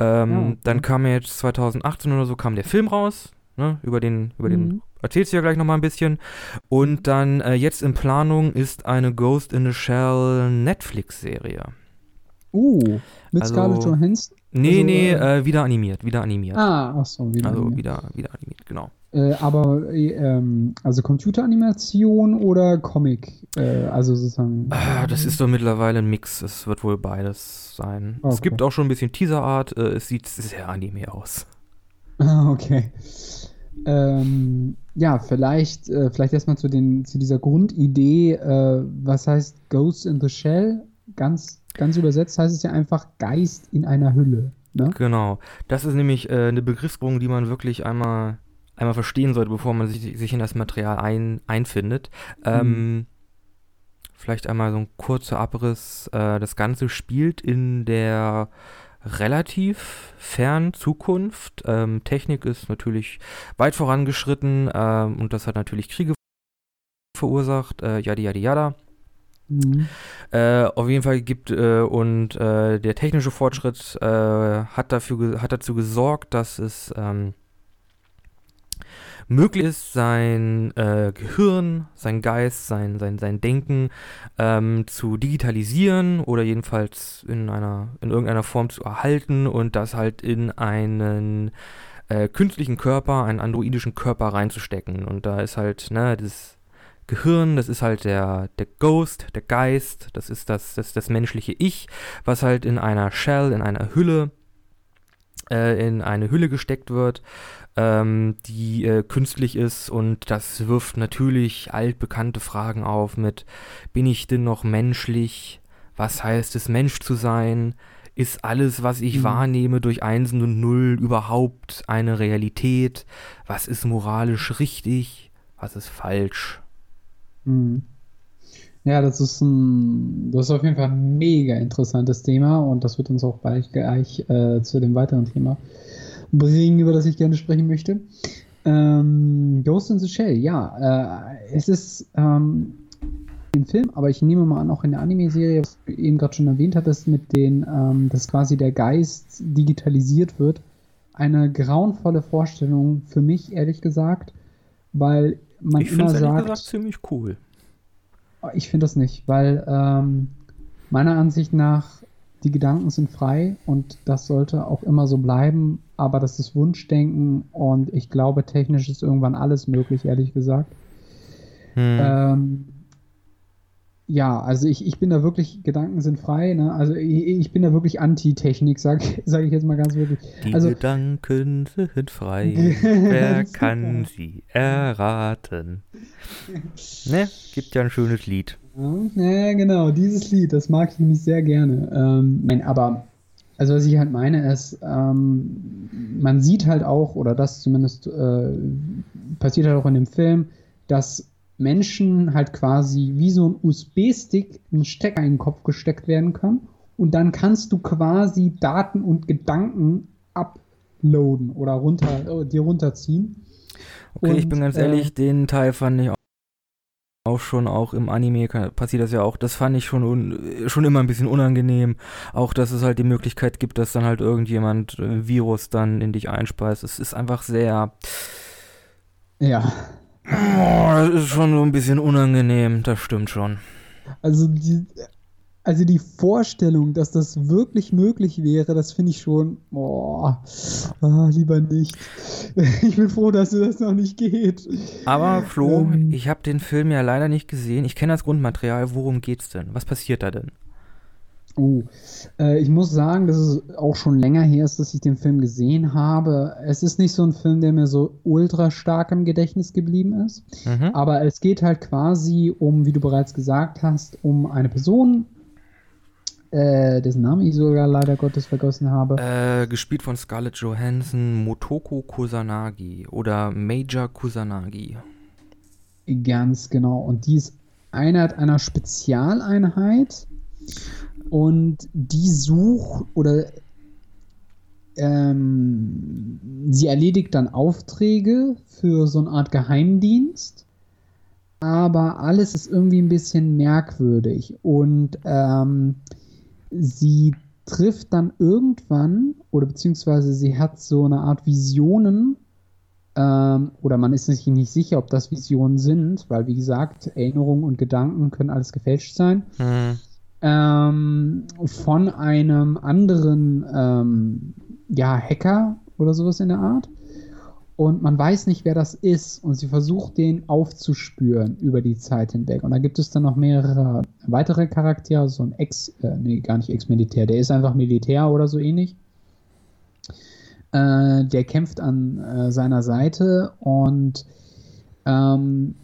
Ähm, okay. Dann kam jetzt 2018 oder so kam der Film raus. Ne, über den, über mhm. den erzählst du ja gleich nochmal ein bisschen. Und dann äh, jetzt in Planung ist eine Ghost in the Shell Netflix-Serie. Uh, mit also, Scarlett Johansson? Nee, also, nee, äh, äh, wieder animiert, wieder animiert. Ah, ach so, wieder Also animiert. wieder, wieder animiert, genau. Äh, aber äh, ähm, also Computeranimation oder Comic? Äh, also sozusagen. Ah, das ist doch mittlerweile ein Mix. Es wird wohl beides sein. Okay. Es gibt auch schon ein bisschen Teaserart. Äh, es sieht sehr Anime aus. Ah, okay. Ähm, ja, vielleicht, äh, vielleicht erstmal zu, den, zu dieser Grundidee, äh, was heißt Ghost in the Shell? Ganz, ganz übersetzt heißt es ja einfach Geist in einer Hülle. Ne? Genau. Das ist nämlich äh, eine Begriffsgrung, die man wirklich einmal, einmal verstehen sollte, bevor man sich, sich in das Material ein, einfindet. Ähm, Vielleicht einmal so ein kurzer Abriss. Äh, das Ganze spielt in der relativ fernen Zukunft. Ähm, Technik ist natürlich weit vorangeschritten ähm, und das hat natürlich Kriege verursacht. Äh, yada yada yada. Mhm. Äh, auf jeden Fall gibt äh, und äh, der technische Fortschritt äh, hat, dafür hat dazu gesorgt, dass es ähm, möglich ist, sein äh, Gehirn, sein Geist, sein, sein, sein Denken ähm, zu digitalisieren oder jedenfalls in einer in irgendeiner Form zu erhalten und das halt in einen äh, künstlichen Körper, einen androidischen Körper reinzustecken. Und da ist halt, ne, das Gehirn, das ist halt der, der Ghost, der Geist, das ist das, das, das menschliche Ich, was halt in einer Shell, in einer Hülle, äh, in eine Hülle gesteckt wird, ähm, die äh, künstlich ist und das wirft natürlich altbekannte Fragen auf mit, bin ich denn noch menschlich? Was heißt es, Mensch zu sein? Ist alles, was ich Mhm. wahrnehme durch Einsen und Null überhaupt eine Realität? Was ist moralisch richtig? Was ist falsch? Mhm. Ja, das ist ein, das ist auf jeden Fall ein mega interessantes Thema und das wird uns auch bald gleich äh, zu dem weiteren Thema bringen, über das ich gerne sprechen möchte. Ähm, Ghost in the Shell, ja, äh, es ist ähm, im Film, aber ich nehme mal an, auch in der Anime-Serie, was du eben gerade schon erwähnt hattest, mit den, ähm, dass quasi der Geist digitalisiert wird, eine grauenvolle Vorstellung für mich, ehrlich gesagt, weil man ich finde immer sagt, gesagt ziemlich cool. ich finde das nicht, weil ähm, meiner Ansicht nach die Gedanken sind frei und das sollte auch immer so bleiben, aber das ist Wunschdenken und ich glaube, technisch ist irgendwann alles möglich, ehrlich gesagt. Hm. Ähm, ja, also ich, ich bin da wirklich, Gedanken sind frei, ne? Also ich, ich bin da wirklich Anti-Technik, sag, sag ich jetzt mal ganz wirklich. Die also- Gedanken sind frei. Wer kann sie erraten? Ne? Gibt ja ein schönes Lied. Ja, ja, genau, dieses Lied, das mag ich nämlich sehr gerne. Ähm, nein, aber, also was ich halt meine ist, ähm, man sieht halt auch, oder das zumindest äh, passiert halt auch in dem Film, dass Menschen halt quasi wie so ein USB-Stick ein Stecker in den Kopf gesteckt werden kann und dann kannst du quasi Daten und Gedanken uploaden oder runter, äh, dir runterziehen. Okay, ich Und, bin ganz äh, ehrlich, den Teil fand ich auch schon, auch im Anime kann- passiert das ja auch, das fand ich schon, un, schon immer ein bisschen unangenehm. Auch, dass es halt die Möglichkeit gibt, dass dann halt irgendjemand äh, Virus dann in dich einspeist. Es ist einfach sehr, Ja. Oh, das ist schon so ein bisschen unangenehm, das stimmt schon. Also die, also die Vorstellung, dass das wirklich möglich wäre, das finde ich schon, boah, ah, lieber nicht. Ich bin froh, dass das noch nicht geht. Aber Flo, Ähm. ich habe den Film ja leider nicht gesehen. Ich kenne das Grundmaterial. Worum geht's denn? Was passiert da denn? Oh, äh, ich muss sagen, dass es auch schon länger her ist, dass ich den Film gesehen habe. Es ist nicht so ein Film, der mir so ultra stark im Gedächtnis geblieben ist. Mhm. Aber es geht halt quasi um, wie du bereits gesagt hast, um eine Person, äh, dessen Namen ich sogar leider Gottes vergessen habe. Äh, gespielt von Scarlett Johansson, Motoko Kusanagi oder Major Kusanagi. Ganz genau. Und die ist Einheit einer Spezialeinheit und die sucht oder ähm, sie erledigt dann Aufträge für so eine Art Geheimdienst, aber alles ist irgendwie ein bisschen merkwürdig und ähm, sie trifft dann irgendwann oder beziehungsweise sie hat so eine Art Visionen ähm, oder man ist sich nicht sicher, ob das Visionen sind, weil wie gesagt, Erinnerungen und Gedanken können alles gefälscht sein. Hm. Ähm, von einem anderen ähm, ja, Hacker oder sowas in der Art. und man weiß nicht, wer das ist und sie versucht, den aufzuspüren über die Zeit hinweg. Und da gibt es dann noch mehrere weitere Charaktere, so ein Ex, äh, nee, gar nicht Ex-Militär, der ist einfach Militär oder so ähnlich. Äh, der kämpft an äh, seiner Seite und ähm,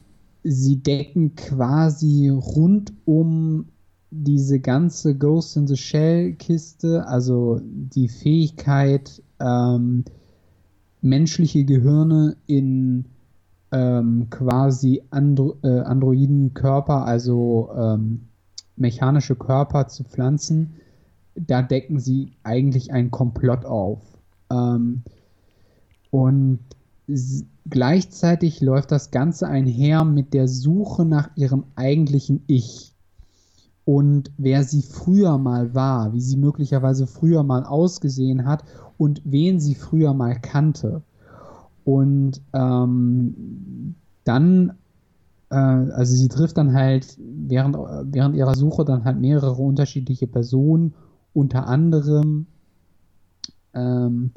sie decken quasi rund um diese ganze Ghost in the Shell Kiste, also die Fähigkeit, ähm, menschliche Gehirne in ähm, quasi Andro äh, androiden Körper, also ähm, mechanische Körper zu pflanzen, da decken sie eigentlich einen Komplott auf. Ähm, und gleichzeitig läuft das Ganze einher mit der Suche nach ihrem eigentlichen Ich und wer sie früher mal war, wie sie möglicherweise früher mal ausgesehen hat und wen sie früher mal kannte. Und ähm, dann, äh, also sie trifft dann halt während, während ihrer Suche dann halt mehrere unterschiedliche Personen, unter anderem ähm,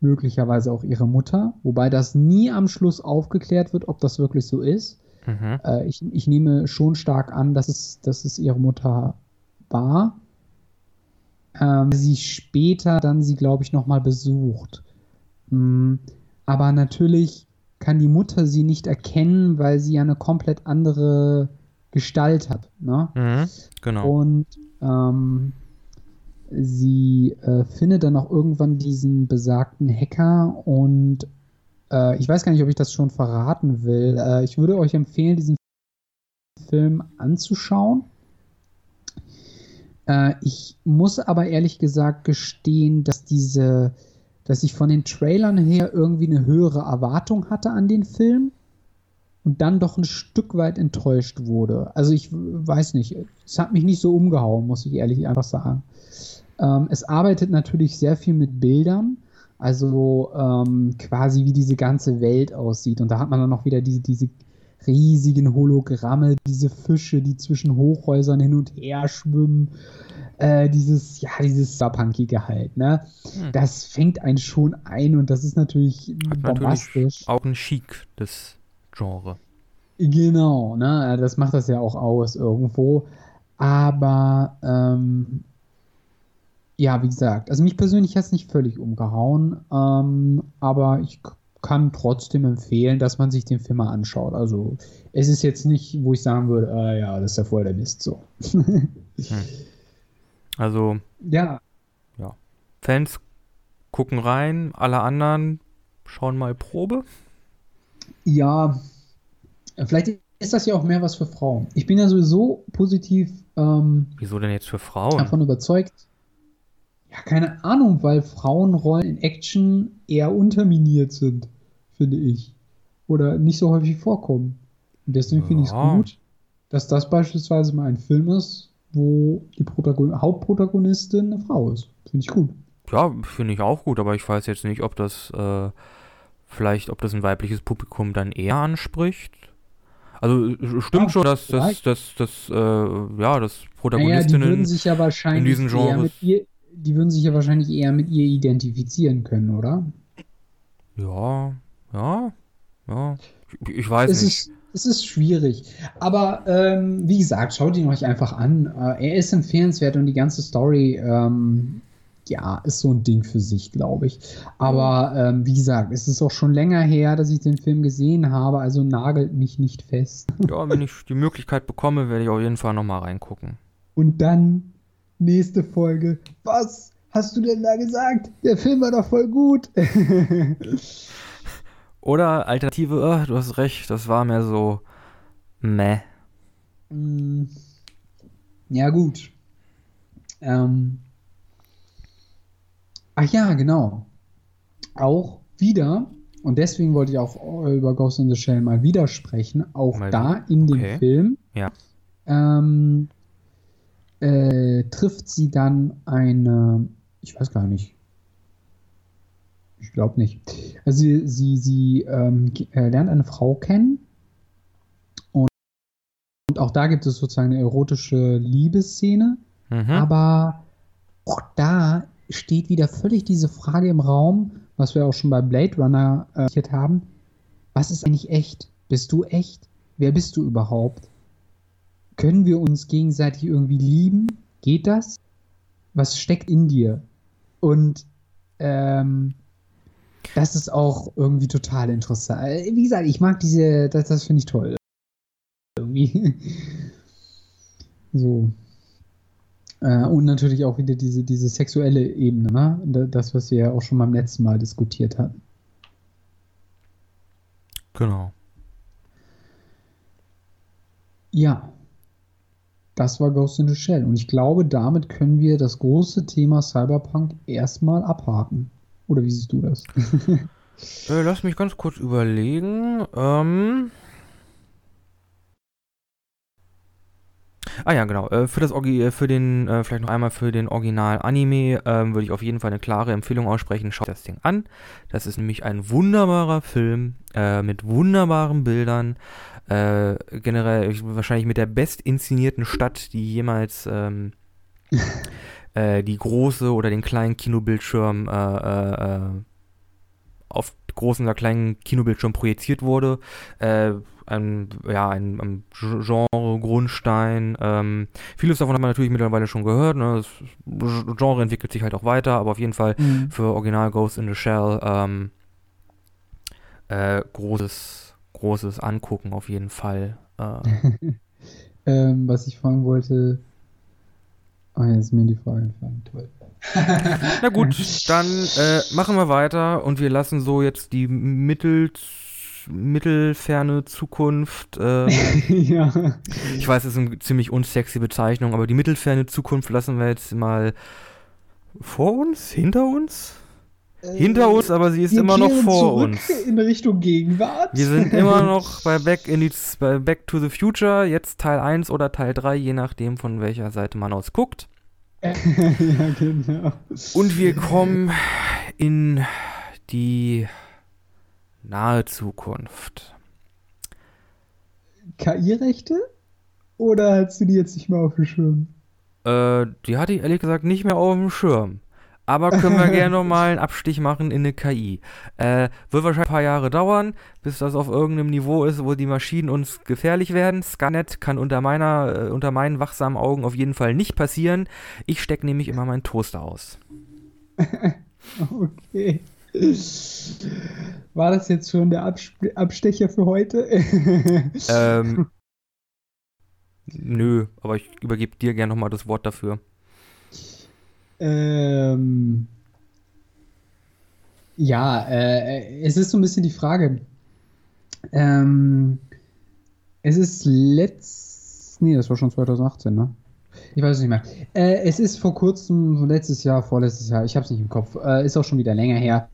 möglicherweise auch ihre Mutter, wobei das nie am Schluss aufgeklärt wird, ob das wirklich so ist. Mhm. Äh, ich, ich nehme schon stark an, dass es, dass es ihre Mutter war. Ähm, sie später dann sie, glaube ich, nochmal besucht. Mhm. Aber natürlich kann die Mutter sie nicht erkennen, weil sie ja eine komplett andere Gestalt hat. Ne? Mhm, genau. Und ähm, sie äh, findet dann auch irgendwann diesen besagten Hacker und äh, ich weiß gar nicht, ob ich das schon verraten will. Äh, ich würde euch empfehlen, diesen Film anzuschauen. Äh, ich muss aber ehrlich gesagt gestehen, dass diese, dass ich von den Trailern her irgendwie eine höhere Erwartung hatte an den Film und dann doch ein Stück weit enttäuscht wurde. Also ich weiß nicht, es hat mich nicht so umgehauen, muss ich ehrlich einfach sagen. Ähm, es arbeitet natürlich sehr viel mit Bildern, also ähm, quasi wie diese ganze Welt aussieht. Und da hat man dann noch wieder diese, diese riesigen Hologramme, diese Fische, die zwischen Hochhäusern hin und her schwimmen. Äh, dieses, ja, dieses Starpunkige halt, ne? Hm. Das fängt einen schon ein und das ist natürlich Hat bombastisch. Natürlich auch ein Chic des Genre. Genau, ne? Das macht das ja auch aus irgendwo. Aber ähm, ja, wie gesagt, also mich persönlich hat es nicht völlig umgehauen, ähm, aber ich kann trotzdem empfehlen, dass man sich den Film mal anschaut. Also es ist jetzt nicht, wo ich sagen würde, äh, ja, das ist ja voll der Mist so. hm. Also ja. ja. Fans gucken rein, alle anderen schauen mal Probe. Ja, vielleicht ist das ja auch mehr was für Frauen. Ich bin ja sowieso positiv. Ähm, Wieso denn jetzt für Frauen? Davon überzeugt. Ja, keine Ahnung, weil Frauenrollen in Action eher unterminiert sind, finde ich. Oder nicht so häufig vorkommen. Und deswegen ja. finde ich es gut, dass das beispielsweise mal ein Film ist, wo die Protagon Hauptprotagonistin eine Frau ist. Finde ich gut. Ja, finde ich auch gut, aber ich weiß jetzt nicht, ob das äh, vielleicht, ob das ein weibliches Publikum dann eher anspricht. Also äh, stimmt ja, schon, dass das, das, das, äh, ja, das Protagonistinnen naja, die würden sich ja wahrscheinlich in diesen Genres mit ihr, die würden sich ja wahrscheinlich eher mit ihr identifizieren können, oder? Ja, ja, ja. Ich, ich weiß es nicht. Ist, es ist schwierig. Aber ähm, wie gesagt, schaut ihn euch einfach an. Äh, er ist empfehlenswert und die ganze Story, ähm, ja, ist so ein Ding für sich, glaube ich. Aber ähm, wie gesagt, es ist auch schon länger her, dass ich den Film gesehen habe, also nagelt mich nicht fest. Ja, wenn ich die Möglichkeit bekomme, werde ich auf jeden Fall nochmal reingucken. Und dann nächste Folge. Was hast du denn da gesagt? Der Film war doch voll gut. Oder Alternative, oh, du hast recht, das war mehr so meh. Mm. Ja, gut. Ähm. Ach ja, genau. Auch wieder, und deswegen wollte ich auch über Ghost in the Shell mal wieder sprechen, auch mal da in dem okay. Film. Ja. Ähm, äh, trifft sie dann eine, ich weiß gar nicht, ich glaube nicht. Also sie, sie, sie ähm, äh, lernt eine Frau kennen und, und, auch da gibt es sozusagen eine erotische Liebesszene, mhm. aber auch da steht wieder völlig diese Frage im Raum, was wir auch schon bei Blade Runner äh, haben. Was ist eigentlich echt? Bist du echt? Wer bist du überhaupt? Können wir uns gegenseitig irgendwie lieben? Geht das? Was steckt in dir? Und ähm, das ist auch irgendwie total interessant. Wie gesagt, ich mag diese, das, das finde ich toll. Irgendwie. so. Äh, und natürlich auch wieder diese, diese sexuelle Ebene, ne? Das, was wir ja auch schon beim letzten Mal diskutiert hatten. Genau. Ja. Das war Ghost in the Shell. Und ich glaube, damit können wir das große Thema Cyberpunk erstmal abhaken. Oder wie siehst du das? äh, lass mich ganz kurz überlegen. Ähm. Ah ja, genau. Äh, für das äh, für den, äh, vielleicht noch einmal für den Original-Anime ähm, würde ich auf jeden Fall eine klare Empfehlung aussprechen. Schaut das Ding an. Das ist nämlich ein wunderbarer Film äh, mit wunderbaren Bildern. Äh, generell wahrscheinlich mit der best inszenierten Stadt, die jemals ähm, äh, die große oder den kleinen Kinobildschirm auf großen oder kleinen Kinobildschirm projiziert wurde. Äh, ein, ja, ein, ein Genre-Grundstein. Ähm, vieles davon hat man natürlich mittlerweile schon gehört. Ne? Das Genre entwickelt sich halt auch weiter, aber auf jeden Fall mhm. für Original Ghost in the Shell ähm, äh, großes, großes Angucken auf jeden Fall. Äh. ähm, was ich fragen wollte, Ah, jetzt ist mir die Frage gefallen. Toll. Na gut, dann äh, machen wir weiter und wir lassen so jetzt die mittel, mittelferne Zukunft. Ähm, ja. Ich weiß, das ist eine ziemlich unsexy Bezeichnung, aber die mittelferne Zukunft lassen wir jetzt mal vor uns, hinter uns? Hinter uns, aber sie ist immer noch vor uns. In Richtung Gegenwart. Wir sind immer noch bei Back, in die, bei Back to the Future, jetzt Teil 1 oder Teil 3, je nachdem, von welcher Seite man aus guckt. ja, genau. Und wir kommen in die nahe Zukunft. KI-Rechte? Oder hast du die jetzt nicht mehr auf dem Schirm? Äh, die hatte ich ehrlich gesagt nicht mehr auf dem Schirm. Aber können wir gerne nochmal einen Abstich machen in eine KI. Äh, wird wahrscheinlich ein paar Jahre dauern, bis das auf irgendeinem Niveau ist, wo die Maschinen uns gefährlich werden. Scanet kann unter meiner, äh, unter meinen wachsamen Augen auf jeden Fall nicht passieren. Ich stecke nämlich immer meinen Toaster aus. okay. War das jetzt schon der Absp Abstecher für heute? ähm, nö, aber ich übergebe dir gerne nochmal das Wort dafür. Ähm, ja, äh, es ist so ein bisschen die Frage. Ähm, es ist letzt. Nee, das war schon 2018, ne? Ich weiß es nicht mehr. Äh, es ist vor kurzem, letztes Jahr, vorletztes Jahr, ich habe es nicht im Kopf, äh, ist auch schon wieder länger her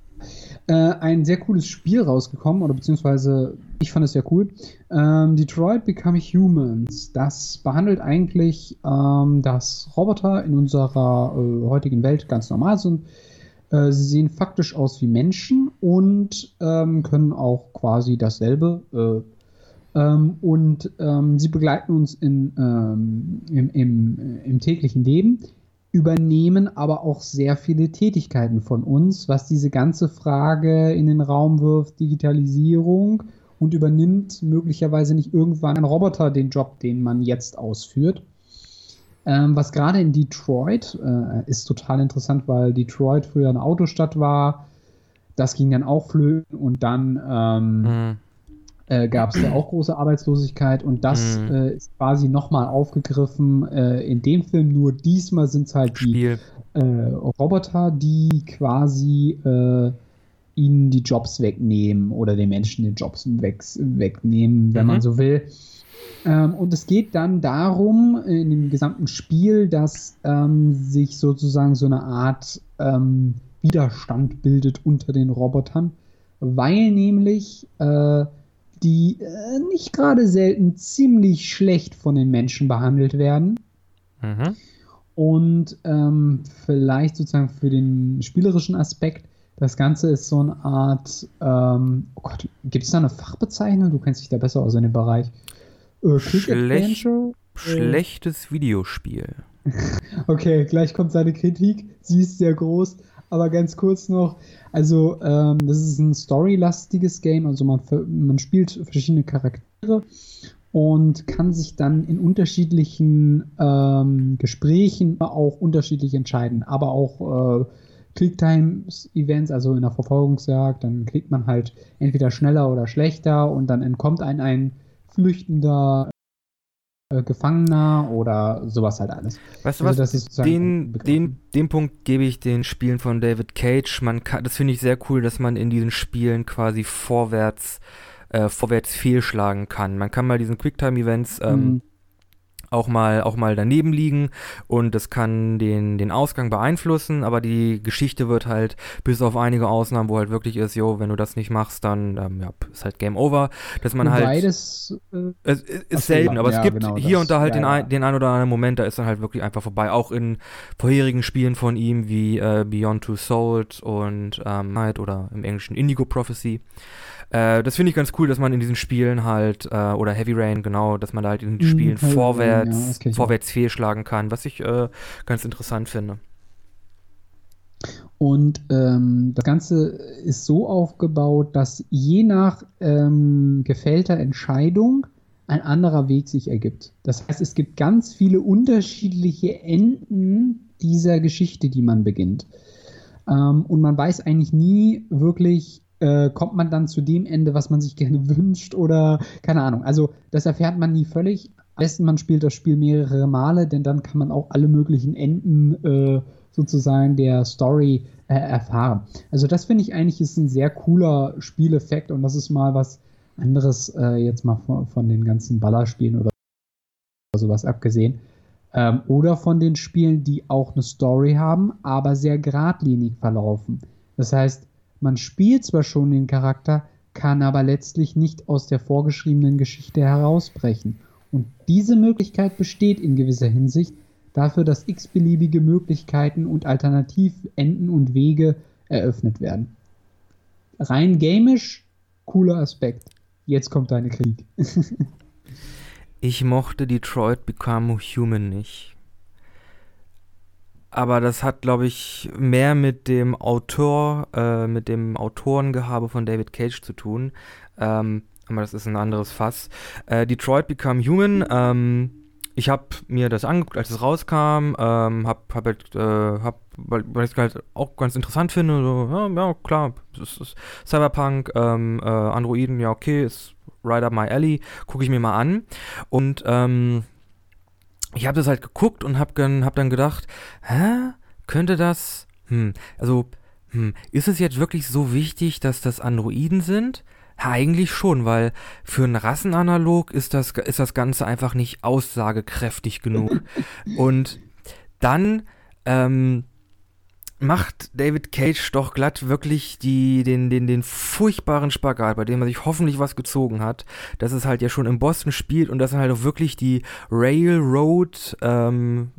äh, ein sehr cooles Spiel rausgekommen, oder beziehungsweise ich fand es sehr cool. Ähm, Detroit Become Humans. Das behandelt eigentlich, ähm, dass Roboter in unserer äh, heutigen Welt ganz normal sind. Äh, sie sehen faktisch aus wie Menschen und ähm, können auch quasi dasselbe. Äh, ähm, und ähm, sie begleiten uns in, ähm, im, im, im täglichen Leben übernehmen aber auch sehr viele Tätigkeiten von uns, was diese ganze Frage in den Raum wirft, Digitalisierung und übernimmt möglicherweise nicht irgendwann ein Roboter den Job, den man jetzt ausführt. Ähm, was gerade in Detroit äh, ist total interessant, weil Detroit früher eine Autostadt war. Das ging dann auch flöten und dann ähm, mhm äh, gab es ja auch große Arbeitslosigkeit und das mhm. äh, ist quasi nochmal aufgegriffen äh, in dem Film, nur diesmal sind es halt Spiel. die äh, Roboter, die quasi äh, ihnen die Jobs wegnehmen oder den Menschen die Jobs weg, wegnehmen, wenn mhm. man so will. Ähm, und es geht dann darum, in dem gesamten Spiel, dass ähm, sich sozusagen so eine Art ähm, Widerstand bildet unter den Robotern, weil nämlich äh, die äh, nicht gerade selten ziemlich schlecht von den Menschen behandelt werden. Mhm. Und ähm, vielleicht sozusagen für den spielerischen Aspekt, das Ganze ist so eine Art, ähm, oh Gott, gibt es da eine Fachbezeichnung? Du kennst dich da besser aus in dem Bereich. Äh, Schlecht, schlechtes Videospiel. okay, gleich kommt seine Kritik. Sie ist sehr groß. Aber ganz kurz noch, also ähm, das ist ein storylastiges Game, also man, man spielt verschiedene Charaktere und kann sich dann in unterschiedlichen ähm, Gesprächen auch unterschiedlich entscheiden, aber auch äh, Click-Times-Events, also in der Verfolgungsjagd, dann kriegt man halt entweder schneller oder schlechter und dann entkommt ein ein flüchtender äh, Gefangener oder sowas halt alles. Weißt du also was? Den, den, den Punkt gebe ich den Spielen von David Cage. Man kann, das finde ich sehr cool, dass man in diesen Spielen quasi vorwärts, äh, vorwärts fehlschlagen kann. Man kann mal diesen Quicktime-Events ähm, mhm auch mal, auch mal daneben liegen und das kann den, den Ausgang beeinflussen, aber die Geschichte wird halt, bis auf einige Ausnahmen, wo halt wirklich ist, jo, wenn du das nicht machst, dann ähm, ja, ist halt Game Over, dass man Wobei halt. Das, äh, es ist selten, aber ja, es gibt genau, hier das, und da halt ja, den, ein, den ein oder anderen Moment, da ist dann halt wirklich einfach vorbei. Auch in vorherigen Spielen von ihm wie äh, Beyond Two Souls und ähm, Night oder im Englischen Indigo Prophecy. Äh, das finde ich ganz cool, dass man in diesen Spielen halt, äh, oder Heavy Rain, genau, dass man da halt in den mhm, Spielen mhm, vorwärts, ja, vorwärts fehlschlagen kann, was ich äh, ganz interessant finde. Und ähm, das Ganze ist so aufgebaut, dass je nach ähm, gefällter Entscheidung ein anderer Weg sich ergibt. Das heißt, es gibt ganz viele unterschiedliche Enden dieser Geschichte, die man beginnt. Ähm, und man weiß eigentlich nie wirklich, äh, kommt man dann zu dem Ende, was man sich gerne wünscht oder keine Ahnung. Also das erfährt man nie völlig. Am besten man spielt das Spiel mehrere Male, denn dann kann man auch alle möglichen Enden äh, sozusagen der Story äh, erfahren. Also das finde ich eigentlich ist ein sehr cooler Spieleffekt und das ist mal was anderes äh, jetzt mal von, von, den ganzen Ballerspielen oder sowas abgesehen. Ähm, oder von den Spielen, die auch eine Story haben, aber sehr geradlinig verlaufen. Das heißt, man spielt zwar schon den Charakter, kann aber letztlich nicht aus der vorgeschriebenen Geschichte herausbrechen. Und diese Möglichkeit besteht in gewisser Hinsicht dafür, dass x-beliebige Möglichkeiten und Alternativenden und Wege eröffnet werden. Rein gamisch, cooler Aspekt. Jetzt kommt deine Krieg. ich mochte Detroit Become Human nicht aber das hat, glaube ich, mehr mit dem Autor, äh, mit dem Autorengehabe von David Cage zu tun. Ähm, aber das ist ein anderes Fass. Äh, Detroit Become Human. Ähm, ich habe mir das angeguckt, als es rauskam. Ähm, hab, hab halt, äh, hab, weil, weil ich es halt auch ganz interessant finde. So, ja, ja klar, Cyberpunk, ähm, äh, Androiden, ja, okay, ist right up my alley. Gucke ich mir mal an. Und, ähm, ich habe das halt geguckt und habe dann, hab dann gedacht, hä, könnte das, hm, also, hm, ist es jetzt wirklich so wichtig, dass das Androiden sind? Ja, eigentlich schon, weil für einen Rassenanalog ist das, ist das Ganze einfach nicht aussagekräftig genug. und dann, ähm, macht David Cage doch glatt wirklich die, den, den, den furchtbaren Spagat, bei dem er sich hoffentlich was gezogen hat, dass es halt ja schon in Boston spielt und dass er halt auch wirklich die Railroad, ähm,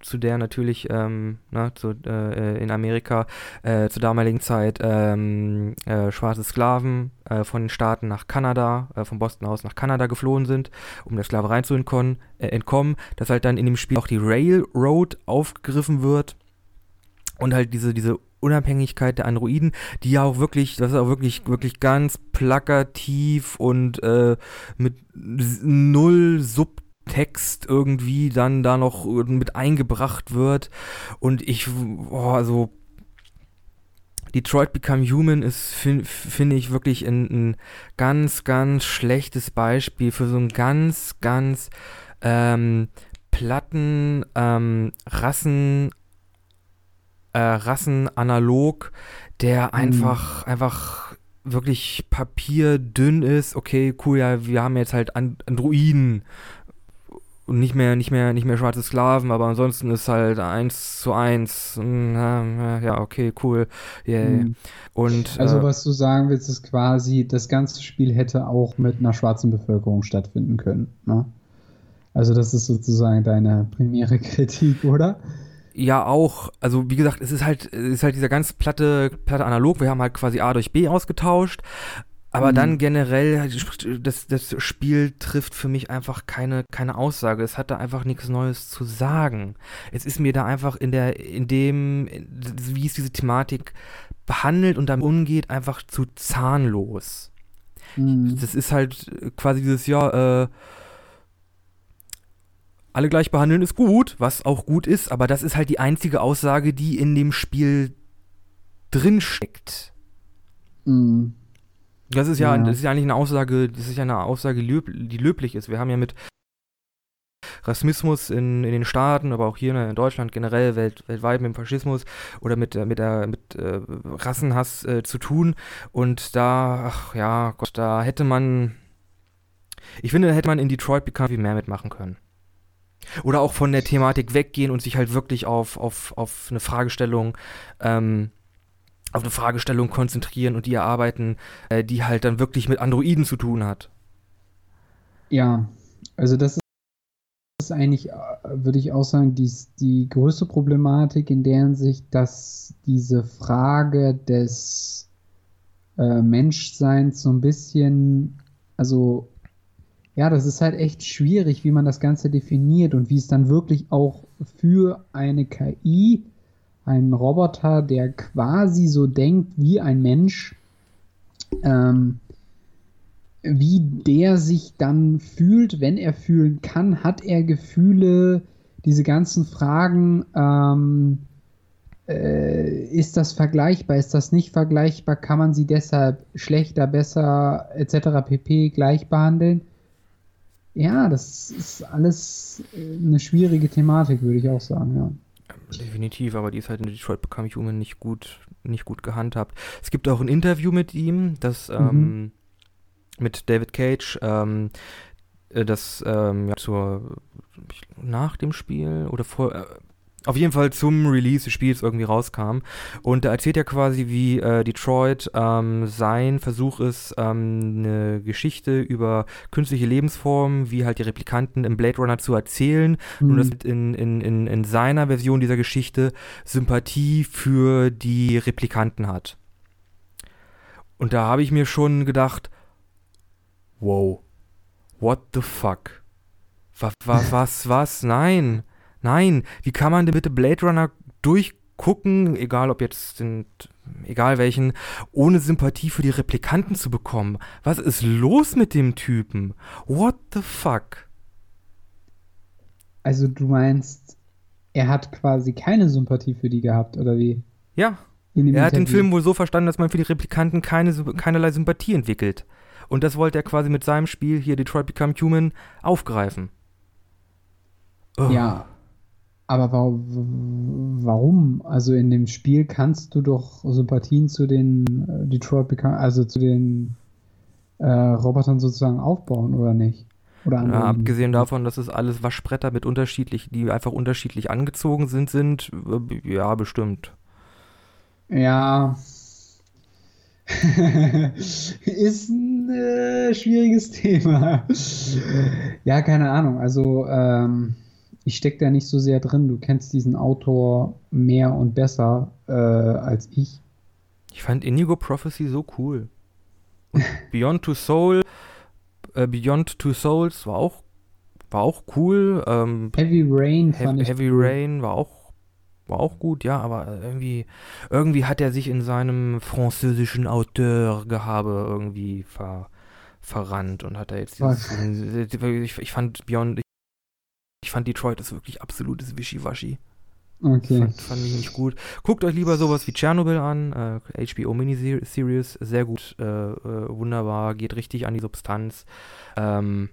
zu der natürlich ähm, na, zu, äh, in Amerika äh, zur damaligen Zeit ähm, äh, schwarze Sklaven äh, von den Staaten nach Kanada, äh, von Boston aus nach Kanada geflohen sind, um der Sklaverei zu entkommen, äh, entkommen, dass halt dann in dem Spiel auch die Railroad aufgegriffen wird und halt diese, diese Unabhängigkeit der Androiden, die ja auch wirklich, das ist auch wirklich, wirklich ganz plakativ und äh, mit null Subtext irgendwie dann da noch mit eingebracht wird. Und ich, oh, also Detroit Become Human ist, finde find ich, wirklich ein, ein, ganz, ganz schlechtes Beispiel für so einen ganz, ganz ähm, platten ähm, Rassen äh, Rassenanalog, der mhm. einfach, einfach wirklich papierdünn ist. Okay, cool, ja, wir haben jetzt halt Androiden und nicht mehr, nicht mehr, nicht mehr schwarze Sklaven, aber ansonsten ist halt eins zu eins. Hm, ja, okay, cool. Yeah. Mhm. Und, also äh, was du sagen willst, ist quasi, das ganze Spiel hätte auch mit einer schwarzen Bevölkerung stattfinden können. Ne? Also das ist sozusagen deine primäre Kritik, oder? Ja auch, also wie gesagt, es ist halt, es ist halt dieser ganz platte, platte Analog. Wir haben halt quasi A durch B ausgetauscht. Aber Mhm. dann generell, das, das Spiel trifft für mich einfach keine, keine Aussage. Es hat da einfach nichts Neues zu sagen. Es ist mir da einfach in der, in dem, wie es diese Thematik behandelt und damit umgeht, einfach zu zahnlos. Mhm. Das ist halt quasi dieses, ja, äh, alle gleich behandeln ist gut, was auch gut ist, aber das ist halt die einzige Aussage, die in dem Spiel drinsteckt. Mhm. Das ist ja, Ja. das ist ja eigentlich eine Aussage, das ist ja eine Aussage, die löb- die löblich ist. Wir haben ja mit Rassismus in, in den Staaten, aber auch hier in Deutschland generell welt, weltweit mit dem Faschismus oder mit, der- mit, der, mit äh, Rassenhass äh, zu tun. Und da, ach ja, Gott, da hätte man, ich finde, da hätte man in Detroit Become mehr mitmachen können. Oder auch von der Thematik weggehen und sich halt wirklich auf, auf, auf eine Fragestellung, ähm, auf eine Fragestellung konzentrieren und die erarbeiten, äh, die halt dann wirklich mit Androiden zu tun hat. Ja, also das ist eigentlich, würde ich auch sagen, die, die größte Problematik in der Hinsicht, dass diese Frage des äh, Menschseins so ein bisschen, also ja, das ist halt echt schwierig, wie man das Ganze definiert und wie es dann wirklich auch für eine KI, einen Roboter, der quasi so denkt wie ein Mensch, ähm, wie der sich dann fühlt, wenn er fühlen kann. Hat er Gefühle? Diese ganzen Fragen, ähm, äh, ist das vergleichbar? Ist das nicht vergleichbar? Kann man sie deshalb schlechter, besser etc. pp. gleich behandeln? Ja, das ist alles äh, eine schwierige Thematik, würde ich auch sagen, ja. Definitiv, aber die ist halt in Detroit Become Human nicht gut, nicht gut gehandhabt. Es gibt auch ein Interview mit ihm, das ähm, mit David Cage, ähm, äh, das ähm, ja, zur nach dem Spiel oder vor äh, auf jeden Fall zum Release des Spiels irgendwie rauskam. Und da erzählt er quasi, wie äh, Detroit ähm, sein Versuch ist, ähm, eine Geschichte über künstliche Lebensformen, wie halt die Replikanten im Blade Runner zu erzählen. Nur dass in, in, in, in seiner Version dieser Geschichte Sympathie für die Replikanten hat. Und da habe ich mir schon gedacht, wow, what the fuck? Was, was, was, was? Nein, nein, wie kann man denn bitte Blade Runner durchgucken, egal ob jetzt sind, egal welchen, ohne Sympathie für die Replikanten zu bekommen? Was ist los mit dem Typen? What the fuck? Also du meinst, er hat quasi keine Sympathie für die gehabt, oder wie? Ja, Er hat den. Film wohl so verstanden, dass man für die Replikanten keine, keinerlei Sympathie entwickelt. Und das wollte er quasi mit seinem Spiel hier Detroit Become Human aufgreifen. Oh. Ja, aber wa warum? Also in dem Spiel kannst du doch Sympathien zu den äh, Detroit Become, also zu den äh, Robotern sozusagen aufbauen, oder nicht? Oder Ja, abgesehen davon, dass es alles Waschbretter mit unterschiedlich, die einfach unterschiedlich angezogen sind, sind, äh, ja, bestimmt. Ja. Ist ein äh, schwieriges Thema. ja, keine Ahnung. Also, ähm, ich stecke da nicht so sehr drin. Du kennst diesen Autor mehr und besser äh, als ich. Ich fand Indigo Prophecy so cool. Und Beyond Two Soul, äh, Beyond Two Souls war auch, war auch cool. Ähm, Heavy Rain fand Heavy, ich Heavy cool. Rain war auch, war auch gut, ja, aber irgendwie, irgendwie hat er sich in seinem französischen Auteurgehabe irgendwie ver, verrannt und hat da jetzt dieses, ich, ich fand Beyond, ich fand Detroit ist wirklich absolutes Wischiwaschi. Okay. Fand, fand ich nicht gut. Guckt euch lieber sowas wie Tschernobyl an, äh, HBO Miniseries, sehr gut, äh, äh, wunderbar, geht richtig an die Substanz. Ähm,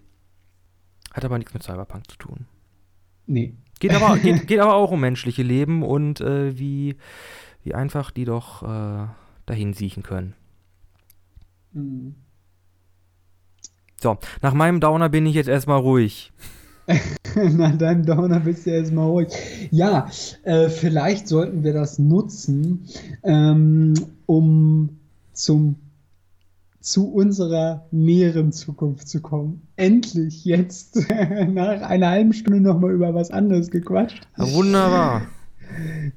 hat aber nichts mit Cyberpunk zu tun. Nee. Geht aber, geht, geht aber auch um menschliche Leben und äh, wie, wie einfach die doch äh, dahin siechen können. Mhm. So, nach meinem Downer bin ich jetzt erstmal ruhig. Na, deinem Downer bist du erstmal ruhig. Ja, äh, vielleicht sollten wir das nutzen, ähm, um zum, zu unserer näheren Zukunft zu kommen. Endlich jetzt nach einer halben Stunde nochmal über was anderes gequatscht. Ja, wunderbar.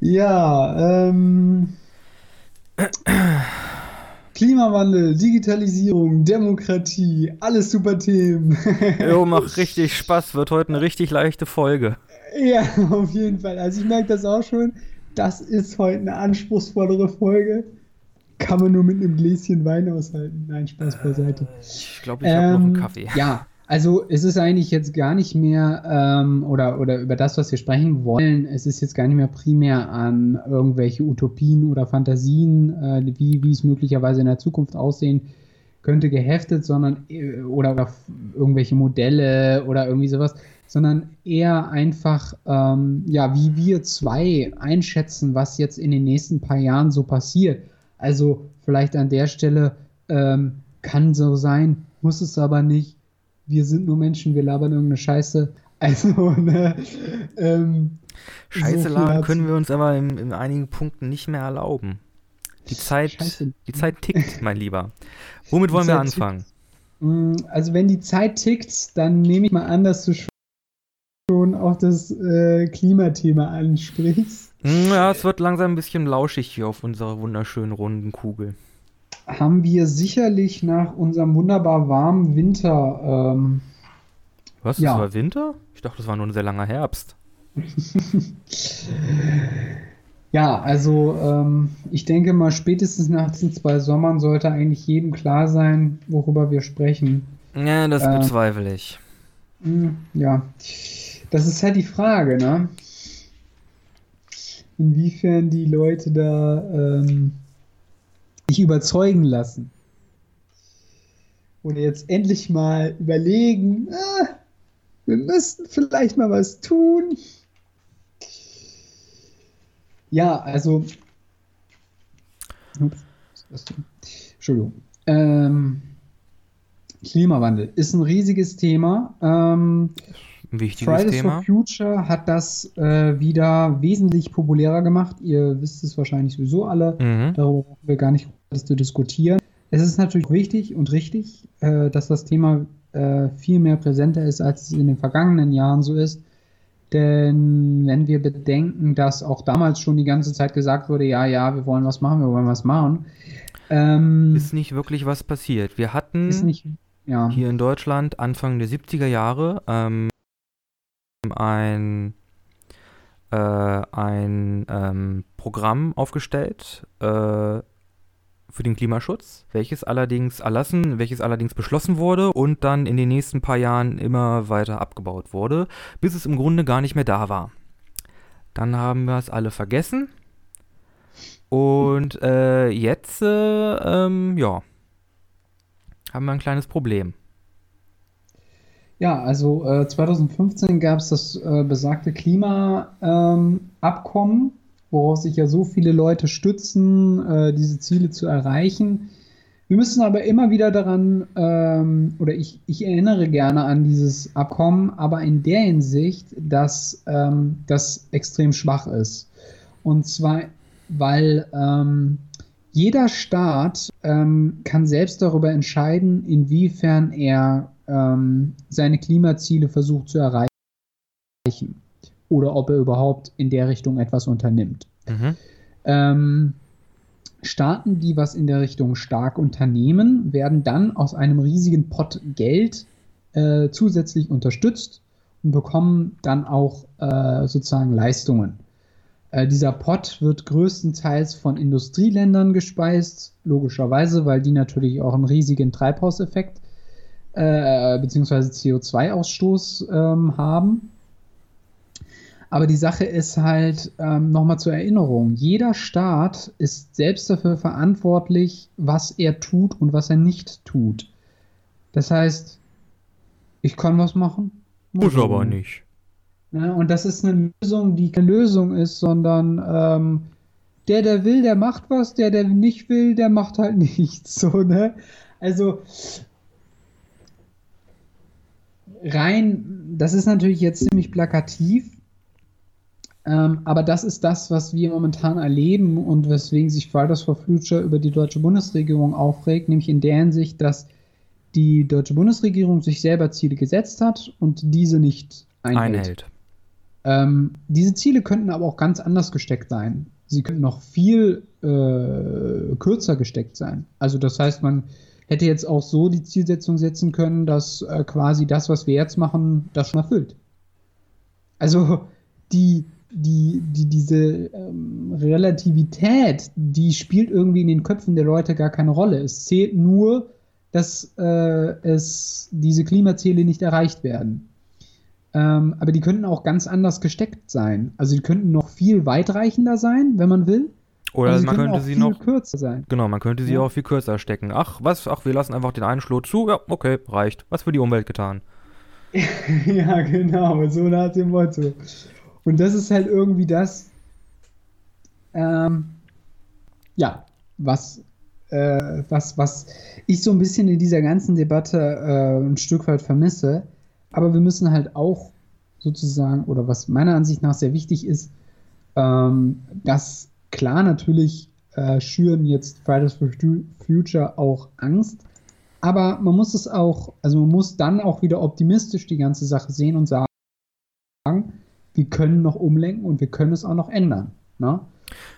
Ja, ähm, Klimawandel, Digitalisierung, Demokratie, alles super Themen. Jo, macht richtig Spaß, wird heute eine richtig leichte Folge. Ja, auf jeden Fall. Also ich merke das auch schon. Das ist heute eine anspruchsvollere Folge. Kann man nur mit einem Gläschen Wein aushalten. Nein, Spaß beiseite. Ich glaube, ich habe noch einen Ähm, Kaffee. Ja, also es ist eigentlich jetzt gar nicht mehr, ähm, oder, oder über das, was wir sprechen wollen, es ist jetzt gar nicht mehr primär an irgendwelche Utopien oder Fantasien, äh, wie, wie es möglicherweise in der Zukunft aussehen könnte, geheftet, sondern äh, oder, oder irgendwelche Modelle oder irgendwie sowas, sondern eher einfach, ähm, ja, wie wir zwei einschätzen, was jetzt in den nächsten paar Jahren so passiert. Also vielleicht an der Stelle ähm, kann so sein, muss es aber nicht. Wir sind nur Menschen, wir labern irgendeine Scheiße. Also, ne, ähm, Scheiße so dazu. können wir uns aber in, in einigen Punkten nicht mehr erlauben. Die Zeit, Scheiße. die Zeit tickt, mein Lieber. Womit wollen wir Zeit tickt. anfangen? Mm, Also wenn die Zeit tickt, dann nehme ich mal an, dass du schon auf das äh, Klimathema ansprichst. Hm, Ja, es wird langsam ein bisschen lauschig hier auf unserer wunderschönen runden Kugel. Haben wir sicherlich nach unserem wunderbar warmen Winter, ähm, Was? Ja. Das war Winter? Ich dachte, das war nur ein sehr langer Herbst. ja, also ähm, ich denke mal, spätestens nach diesen zwei Sommern sollte eigentlich jedem klar sein, worüber wir sprechen. Ja, das Äh. bezweifle ich. Hm, Ja, das ist halt die Frage, ne? Inwiefern die Leute da ähm, sich überzeugen lassen. Oder jetzt endlich mal überlegen, ah, wir müssten vielleicht mal was tun. Ja, also. Ups? Entschuldigung. Ähm, Klimawandel ist ein riesiges Thema. Ähm, wichtiges Fridays Thema. for Future hat das äh, wieder wesentlich populärer gemacht. Ihr wisst es wahrscheinlich sowieso alle. Mhm. Darüber brauchen wir gar nicht zu diskutieren. Es ist natürlich wichtig und richtig, äh, dass das Thema äh, viel mehr präsenter ist, als es in den vergangenen Jahren so ist. Denn wenn wir bedenken, dass auch damals schon die ganze Zeit gesagt wurde, ja, ja, wir wollen was machen, wir wollen was machen, ähm, Ist nicht wirklich was passiert. Wir hatten nicht, ja, hier in Deutschland Anfang der 70er Jahre ähm, ein, äh, ein ähm, Programm aufgestellt äh, für den Klimaschutz, welches allerdings erlassen, welches allerdings beschlossen wurde und dann in den nächsten paar Jahren immer weiter abgebaut wurde, bis es im Grunde gar nicht mehr da war. Dann haben wir es alle vergessen. Und äh, jetzt, äh, ähm, ja, haben wir ein kleines Problem. Ja, also äh, 2015 gab es das äh, besagte Klimaabkommen, ähm, worauf sich ja so viele Leute stützen, äh, diese Ziele zu erreichen. Wir müssen aber immer wieder daran, ähm, oder ich, ich erinnere gerne an dieses Abkommen, aber in der Hinsicht, dass ähm, das extrem schwach ist. Und zwar, weil ähm, jeder Staat ähm, kann selbst darüber entscheiden, inwiefern er ähm, seine Klimaziele versucht zu erreichen oder ob er überhaupt in der Richtung etwas unternimmt. Mhm. Ähm, Staaten, die was in der Richtung stark unternehmen, werden dann aus einem riesigen Pot Geld äh, zusätzlich unterstützt und bekommen dann auch äh, sozusagen Leistungen. Äh, dieser Pot wird größtenteils von Industrieländern gespeist, logischerweise, weil die natürlich auch einen riesigen Treibhauseffekt äh, bzw. CO2-Ausstoß ähm, haben. Aber die Sache ist halt, ähm, nochmal zur Erinnerung, jeder Staat ist selbst dafür verantwortlich, was er tut und was er nicht tut. Das heißt, ich kann was machen. Muss aber nicht. Ja, und das ist eine Lösung, die keine Lösung ist, sondern ähm, der, der will, der macht was, der, der nicht will, der macht halt nichts. So, ne? Also rein, das ist natürlich jetzt ziemlich plakativ, ähm, aber das ist das, was wir momentan erleben und weswegen sich Fridays for Future über die deutsche Bundesregierung aufregt, nämlich in der Hinsicht, dass die deutsche Bundesregierung sich selber Ziele gesetzt hat und diese nicht einhält. Einhält. Ähm, diese Ziele könnten aber auch ganz anders gesteckt sein. sie könnten noch viel äh, kürzer gesteckt sein. Also das heißt, man hätte jetzt auch so die Zielsetzung setzen können, dass äh, quasi das, was wir jetzt machen, das schon erfüllt. Also die, die, die, diese ähm, Relativität, die spielt irgendwie in den Köpfen der Leute gar keine Rolle. Es zählt nur, dass äh, es diese Klimaziele nicht erreicht werden. Ähm, aber die könnten auch ganz anders gesteckt sein. Also die könnten noch viel weitreichender sein, wenn man will. Oder Also man könnte sie viel noch. kürzer sein. Genau, man könnte sie Ja. auch viel kürzer stecken. Ach, was? Ach, wir lassen einfach den einen Schlot zu. Ja, okay, reicht. Was für die Umwelt getan. ja, genau, so nach dem Motto. Und das ist halt irgendwie das, ähm, ja, was, äh, was, was ich so ein bisschen in dieser ganzen Debatte äh, ein Stück weit vermisse. Aber wir müssen halt auch sozusagen, oder was meiner Ansicht nach sehr wichtig ist, ähm, dass klar natürlich äh, schüren jetzt Fridays for Fu- Future auch Angst, aber man muss es auch, also man muss dann auch wieder optimistisch die ganze Sache sehen und sagen, wir können noch umlenken und wir können es auch noch ändern. Ne?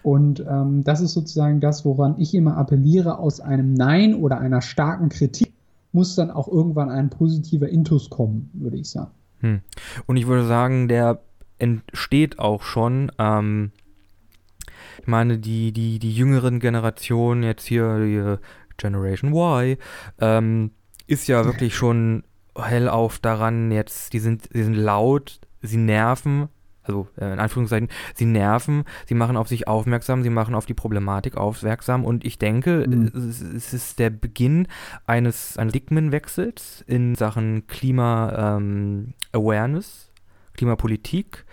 Und ähm, das ist sozusagen das, woran ich immer appelliere, aus einem Nein oder einer starken Kritik muss dann auch irgendwann ein positiver Intus kommen, würde ich sagen. Hm. Und ich würde sagen, der entsteht auch schon. Ähm, ich meine, die, die, die jüngeren Generationen, jetzt hier die äh, Generation Y, ähm, ist ja wirklich schon hellauf daran, jetzt, die sind, die sind laut, sie nerven, also äh, in Anführungszeichen, sie nerven, sie machen auf sich aufmerksam, sie machen auf die Problematik aufmerksam. Und ich denke, Mhm. es, es ist der Beginn eines, eines in Sachen Klima-Awareness, Klimapolitik,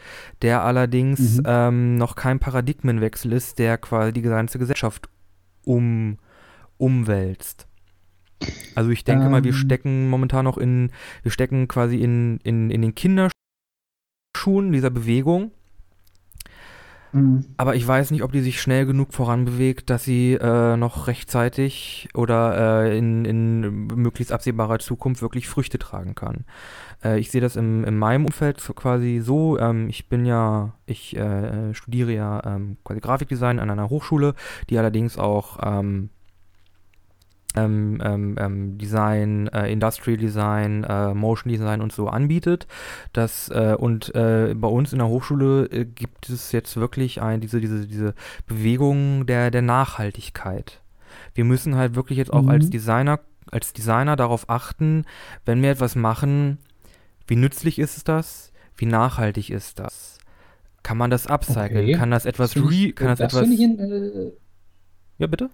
der allerdings Mhm. ähm, noch kein Paradigmenwechsel ist, der quasi die ganze Gesellschaft um, umwälzt. Also ich denke mal, wir Ähm. stecken momentan noch in, wir stecken quasi in, in, in den Kinderschuhen dieser Bewegung, Mhm. aber ich weiß nicht, ob die sich schnell genug voranbewegt, dass sie äh, noch rechtzeitig oder äh, in, in möglichst absehbarer Zukunft wirklich Früchte tragen kann. Äh, ich sehe das im, in meinem Umfeld quasi so. Ähm, ich bin ja, ich äh, studiere ja ähm, quasi Grafikdesign an einer Hochschule, die allerdings auch ähm, ähm, ähm, ähm, Design, äh, Industrial Design, äh, Motion Design und so anbietet. Das, äh, und äh, bei uns in der Hochschule äh, gibt es jetzt wirklich ein, diese, diese, diese Bewegung der, der Nachhaltigkeit. Wir müssen halt wirklich jetzt auch Mhm. als Designer, als Designer darauf achten, wenn wir etwas machen, wie nützlich ist das? Wie nachhaltig ist das? Kann man das upcyclen? Okay. Kann das etwas re, kann das, das etwas, finde ich, in, äh, ja bitte?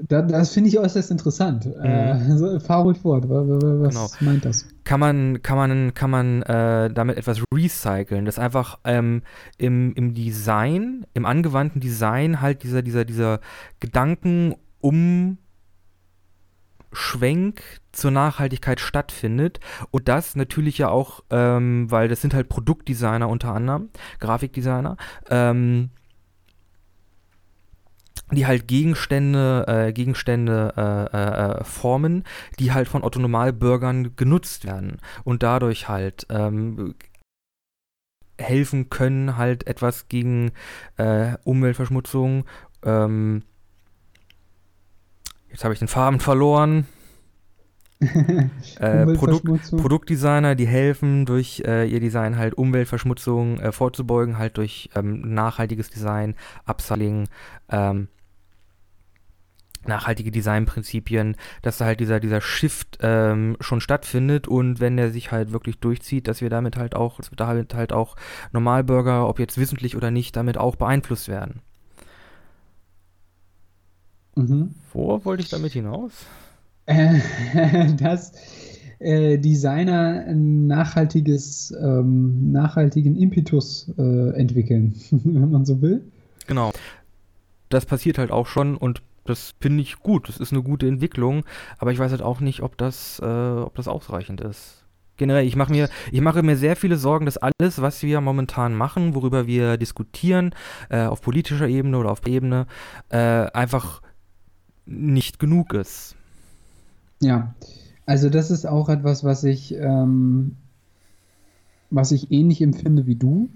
Da, das finde ich äußerst interessant. Äh, so, fahr ruhig fort. Wa- wa- wa- Was Genau. meint das? kann man, kann man, kann man äh, damit etwas recyceln, das einfach ähm, im, im Design, im angewandten Design halt dieser, dieser, dieser Gedankenumschwenk zur Nachhaltigkeit stattfindet und das natürlich ja auch, ähm, weil das sind halt Produktdesigner unter anderem, Grafikdesigner, ähm, die halt Gegenstände, äh, Gegenstände äh, äh, äh, formen, die halt von Autonomalbürgern genutzt werden und dadurch halt ähm, helfen können, halt etwas gegen äh, Umweltverschmutzung. Ähm, jetzt habe ich den Faden verloren. Äh, Produkt. Produktdesigner, die helfen durch äh, ihr Design halt Umweltverschmutzung äh, vorzubeugen, halt durch ähm, nachhaltiges Design, Upselling, ähm, nachhaltige Designprinzipien, dass da halt dieser, dieser Shift ähm, schon stattfindet und wenn der sich halt wirklich durchzieht, dass wir damit halt auch, dass wir damit halt auch Normalbürger, ob jetzt wissentlich oder nicht, damit auch beeinflusst werden. Mhm. Wo wollte ich damit hinaus? Äh, dass äh, Designer ein nachhaltiges, ähm, nachhaltigen Impetus äh, entwickeln, wenn man so will. Genau. Das passiert halt auch schon und das finde ich gut. Das ist eine gute Entwicklung, aber ich weiß halt auch nicht, ob das, äh, ob das ausreichend ist. Generell, ich mache mir, ich mache mir sehr viele Sorgen, dass alles, was wir momentan machen, worüber wir diskutieren, äh, auf politischer Ebene oder auf Ebene, äh, einfach nicht genug ist. Ja, also das ist auch etwas, was ich, ähm, was ich ähnlich empfinde wie du.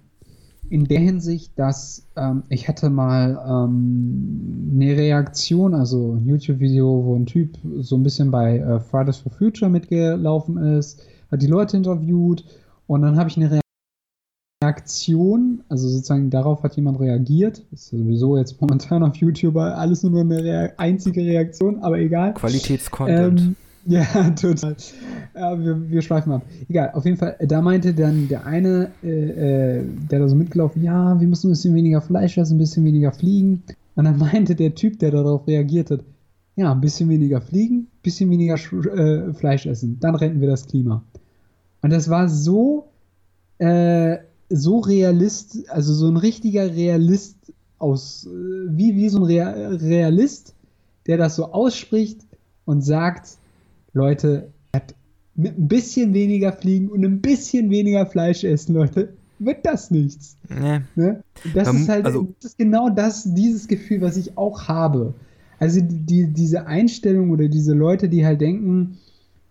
In der Hinsicht, dass ähm, ich hatte mal ähm, eine Reaktion, also ein YouTube-Video, wo ein Typ so ein bisschen bei äh, Fridays for Future mitgelaufen ist, hat die Leute interviewt und dann habe ich eine Reaktion, also sozusagen darauf hat jemand reagiert. Das ist sowieso jetzt momentan auf YouTube alles nur eine Rea einzige Reaktion, aber egal. Qualitätscontent. Ähm, ja, total. Ja, wir, wir schweifen ab. Egal, auf jeden Fall, da meinte dann der eine, äh, äh, der da so mitgelaufen, ja, wir müssen ein bisschen weniger Fleisch essen, ein bisschen weniger fliegen. Und dann meinte der Typ, der darauf reagiert hat, ja, ein bisschen weniger fliegen, ein bisschen weniger äh, Fleisch essen, dann retten wir das Klima. Und das war so, äh, so realist, also so ein richtiger Realist aus, äh, wie, wie so ein Realist, der das so ausspricht und sagt, Leute, mit ein bisschen weniger fliegen und ein bisschen weniger Fleisch essen, Leute, wird das nichts. Nee. Ne? Das um, ist halt also, das ist genau das, dieses Gefühl, was ich auch habe. Also die, diese Einstellung oder diese Leute, die halt denken,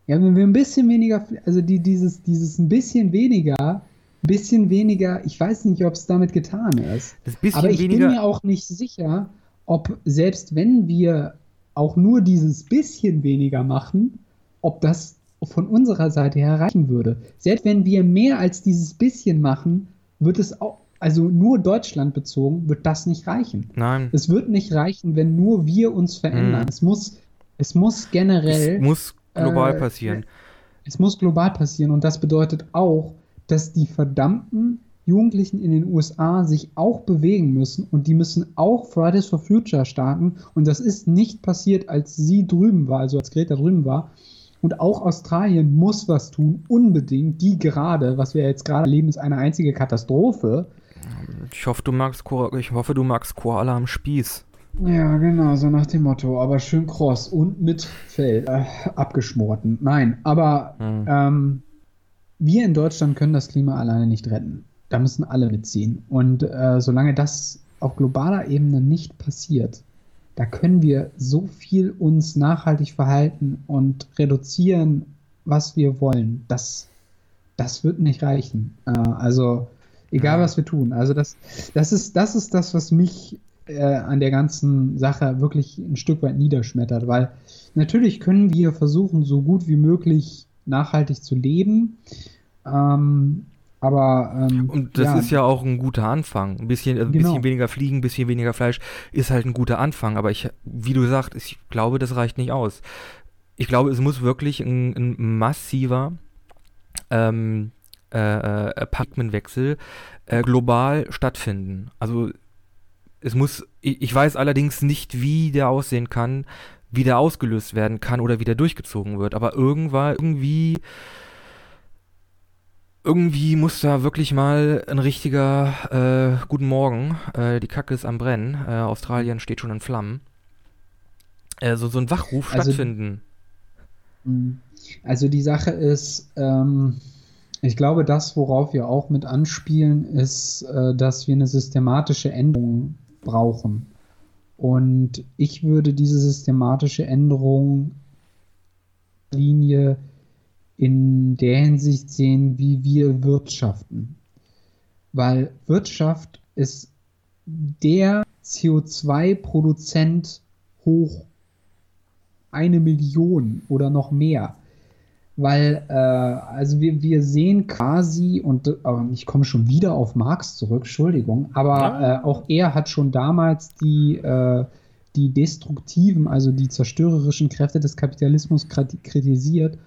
ja, wenn wir ein bisschen weniger, also die, dieses, dieses ein bisschen weniger, ein bisschen weniger, ich weiß nicht, ob es damit getan ist. aber ich bin mir auch nicht sicher, ob selbst wenn wir auch nur dieses bisschen weniger machen, ob das von unserer Seite her reichen würde. Selbst wenn wir mehr als dieses bisschen machen, wird es auch, also nur Deutschland bezogen, wird das nicht reichen. Nein. Es wird nicht reichen, wenn nur wir uns verändern. Mm. Es muss, es muss generell. Es muss global äh, passieren. Es muss global passieren und das bedeutet auch, dass die verdammten Jugendlichen in den USA sich auch bewegen müssen und die müssen auch Fridays for Future starten und das ist nicht passiert, als sie drüben war, also als Greta drüben war, und auch Australien muss was tun, unbedingt. Die gerade, was wir jetzt gerade erleben, ist eine einzige Katastrophe. Ich hoffe, du magst, ich hoffe, du magst Koala am Spieß. Ja, genau, so nach dem Motto. Aber schön kross und mit Fell äh, abgeschmorten. Nein, aber hm. ähm, wir in Deutschland können das Klima alleine nicht retten. Da müssen alle mitziehen. Und äh, solange das auf globaler Ebene nicht passiert, da können wir so viel uns nachhaltig verhalten und reduzieren, was wir wollen. Das, das wird nicht reichen. Äh, also egal was wir tun. Also das, das ist, das ist das, was mich äh, an der ganzen Sache wirklich ein Stück weit niederschmettert, weil natürlich können wir versuchen, so gut wie möglich nachhaltig zu leben. Ähm, aber ähm, und das ja. ist ja auch ein guter Anfang. Ein bisschen, ein genau. bisschen weniger Fliegen, ein bisschen weniger Fleisch ist halt ein guter Anfang. Aber ich, wie du sagst, ich glaube, das reicht nicht aus. Ich glaube, es muss wirklich ein, ein massiver ähm, äh, äh Paradigmenwechsel äh, global stattfinden. Also es muss, ich, ich weiß allerdings nicht, wie der aussehen kann, wie der ausgelöst werden kann oder wie der durchgezogen wird. Aber irgendwann, irgendwie irgendwie muss da wirklich mal ein richtiger äh, Guten Morgen, äh, die Kacke ist am Brennen, äh, Australien steht schon in Flammen. Also so ein Wachruf also, stattfinden. Hm. Also die Sache ist, ähm, ich glaube, das, worauf wir auch mit anspielen, ist, äh, dass wir eine systematische Änderung brauchen. Und ich würde diese systematische Änderung Linie in der Hinsicht sehen, wie wir wirtschaften. Weil Wirtschaft ist der CO2-Produzent hoch eine Million oder noch mehr. Weil, äh, also wir, wir sehen quasi, und äh, ich komme schon wieder auf Marx zurück, Entschuldigung, aber äh, auch er hat schon damals die, äh, die destruktiven, also die zerstörerischen Kräfte des Kapitalismus kritisiert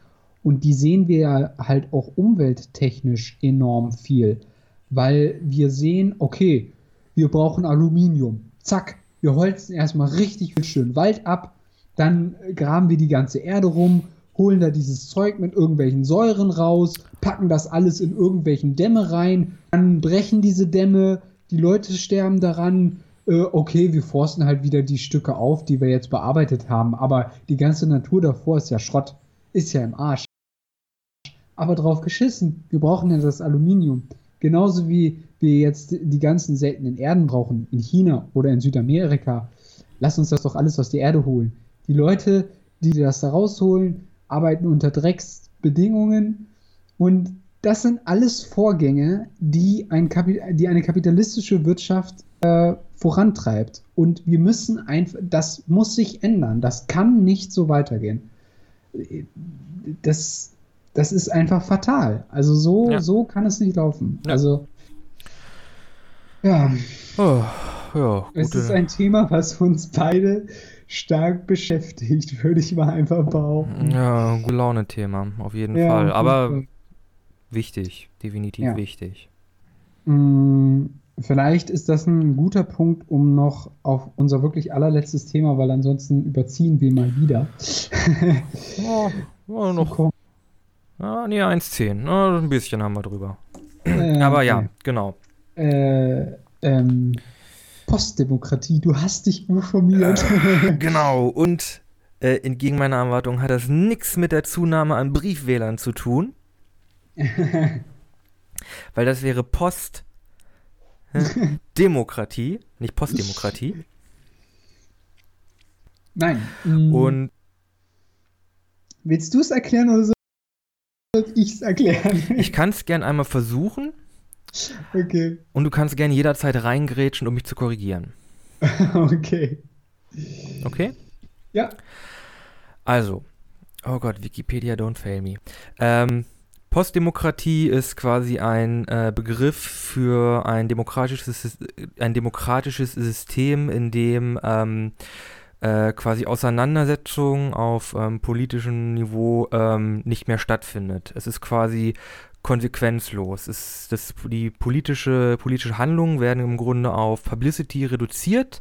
und die sehen wir ja halt auch umwelttechnisch enorm viel, weil wir sehen, okay, wir brauchen Aluminium. Zack, wir holzen erstmal richtig schön Wald ab, dann graben wir die ganze Erde rum, holen da dieses Zeug mit irgendwelchen Säuren raus, packen das alles in irgendwelchen Dämme rein, dann brechen diese Dämme, die Leute sterben daran. Äh, okay, wir forsten halt wieder die Stücke auf, die wir jetzt bearbeitet haben, aber die ganze Natur davor ist ja Schrott, ist ja im Arsch aber drauf geschissen. Wir brauchen ja das Aluminium. Genauso wie wir jetzt die ganzen seltenen Erden brauchen in China oder in Südamerika. Lass uns das doch alles aus der Erde holen. Die Leute, die das da rausholen, arbeiten unter Drecksbedingungen und das sind alles Vorgänge, die, ein Kapi die eine kapitalistische Wirtschaft äh, vorantreibt. Und wir müssen einfach, das muss sich ändern. Das kann nicht so weitergehen. Das, das ist einfach fatal. Also so, ja. so kann es nicht laufen. Ja. Also ja. Oh, ja es ist ein Thema, was uns beide stark beschäftigt, würde ich mal einfach behaupten. Ja, gute Laune-Thema, auf jeden ja, Fall. Aber wichtig, definitiv wichtig. Mm, vielleicht ist das ein guter Punkt, um noch auf unser wirklich allerletztes Thema, weil ansonsten überziehen wir mal wieder. oh, noch. Ah, nee, 1,10. Oh, ein bisschen haben wir drüber. Äh, Aber ja, okay. genau. Äh, ähm, Postdemokratie, du hast dich informiert. Äh, genau, und äh, entgegen meiner Erwartung hat das nichts mit der Zunahme an Briefwählern zu tun. Weil das wäre Post Demokratie, nicht Postdemokratie. Nein. Mm. Und willst du es erklären oder soll ich es erklären? Ich kann es gern einmal versuchen. Okay. Und du kannst gerne jederzeit reingrätschen, um mich zu korrigieren. okay. Okay? Ja. Also, oh Gott, Wikipedia, don't fail me. Ähm, Postdemokratie ist quasi ein äh, Begriff für ein demokratisches, ein demokratisches System, in dem ähm, äh, quasi Auseinandersetzung auf ähm, politischem Niveau ähm, nicht mehr stattfindet. Es ist quasi konsequenzlos. Es, das, die politische, politische Handlungen werden im Grunde auf Publicity reduziert,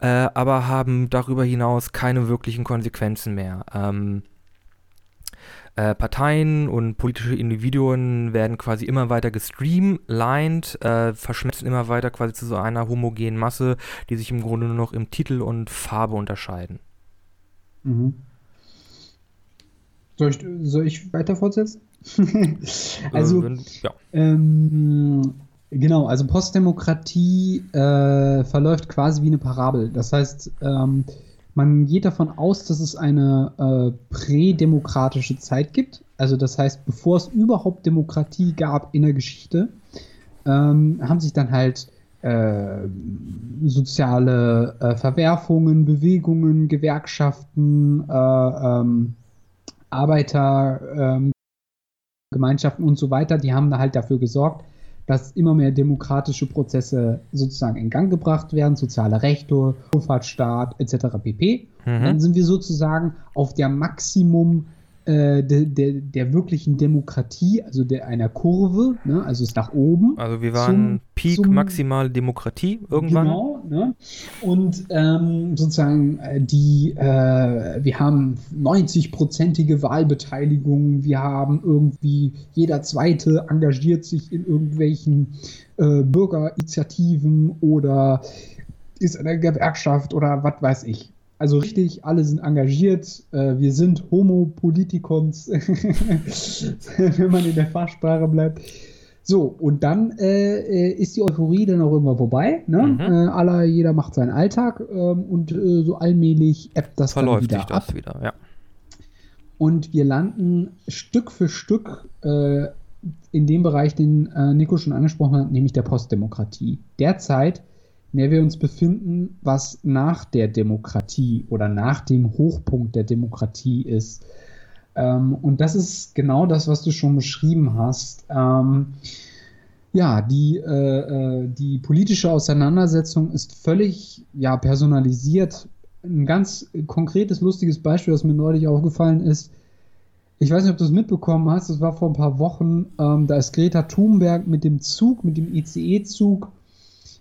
äh, aber haben darüber hinaus keine wirklichen Konsequenzen mehr. Ähm, äh, Parteien und politische Individuen werden quasi immer weiter gestreamlined, äh, verschmelzen immer weiter quasi zu so einer homogenen Masse, die sich im Grunde nur noch im Titel und Farbe unterscheiden. Mhm. Soll ich, soll ich weiter fortsetzen? also, äh, ja. ähm, genau, also Postdemokratie äh, verläuft quasi wie eine Parabel. Das heißt, ähm, man geht davon aus, dass es eine äh, prädemokratische Zeit gibt. Also das heißt, bevor es überhaupt Demokratie gab in der Geschichte, ähm, haben sich dann halt äh, soziale äh, Verwerfungen, Bewegungen, Gewerkschaften, äh, ähm, Arbeitergemeinschaften ähm, und so weiter, die haben da halt dafür gesorgt, dass immer mehr demokratische Prozesse sozusagen in Gang gebracht werden, soziale Rechte, Wohlfahrtsstaat etc. pp. Mhm. Dann sind wir sozusagen auf der Maximum äh, de, de, der wirklichen Demokratie, also der, einer Kurve, ne? also ist nach oben. Also wir waren zum, Peak zum, maximale Demokratie irgendwann. Genau, ne? und ähm, sozusagen äh, die, äh, wir haben 90-prozentige Wahlbeteiligung, wir haben irgendwie, jeder Zweite engagiert sich in irgendwelchen äh, Bürgerinitiativen oder ist in der Gewerkschaft oder was weiß ich. Also richtig, alle sind engagiert. Äh, wir sind Homo Politikons, wenn man in der Fachsprache bleibt. So, und dann äh, äh, ist die Euphorie dann auch immer vorbei. Ne? Mhm. Äh, aller, jeder macht seinen Alltag ähm, und äh, so allmählich ebbt das Verläuft dann wieder ab. Wieder, ja. Und wir landen Stück für Stück äh, in dem Bereich, den Nico schon angesprochen hat, nämlich der Postdemokratie. Derzeit in der wir uns befinden, was nach der Demokratie oder nach dem Hochpunkt der Demokratie ist. Ähm, und das ist genau das, was du schon beschrieben hast. Ähm, ja, die, äh, äh, die politische Auseinandersetzung ist völlig ja, personalisiert. Ein ganz konkretes, lustiges Beispiel, das mir neulich aufgefallen ist, ich weiß nicht, ob du es mitbekommen hast, das war vor ein paar Wochen, ähm, da ist Greta Thunberg mit dem Zug, mit dem ICE-Zug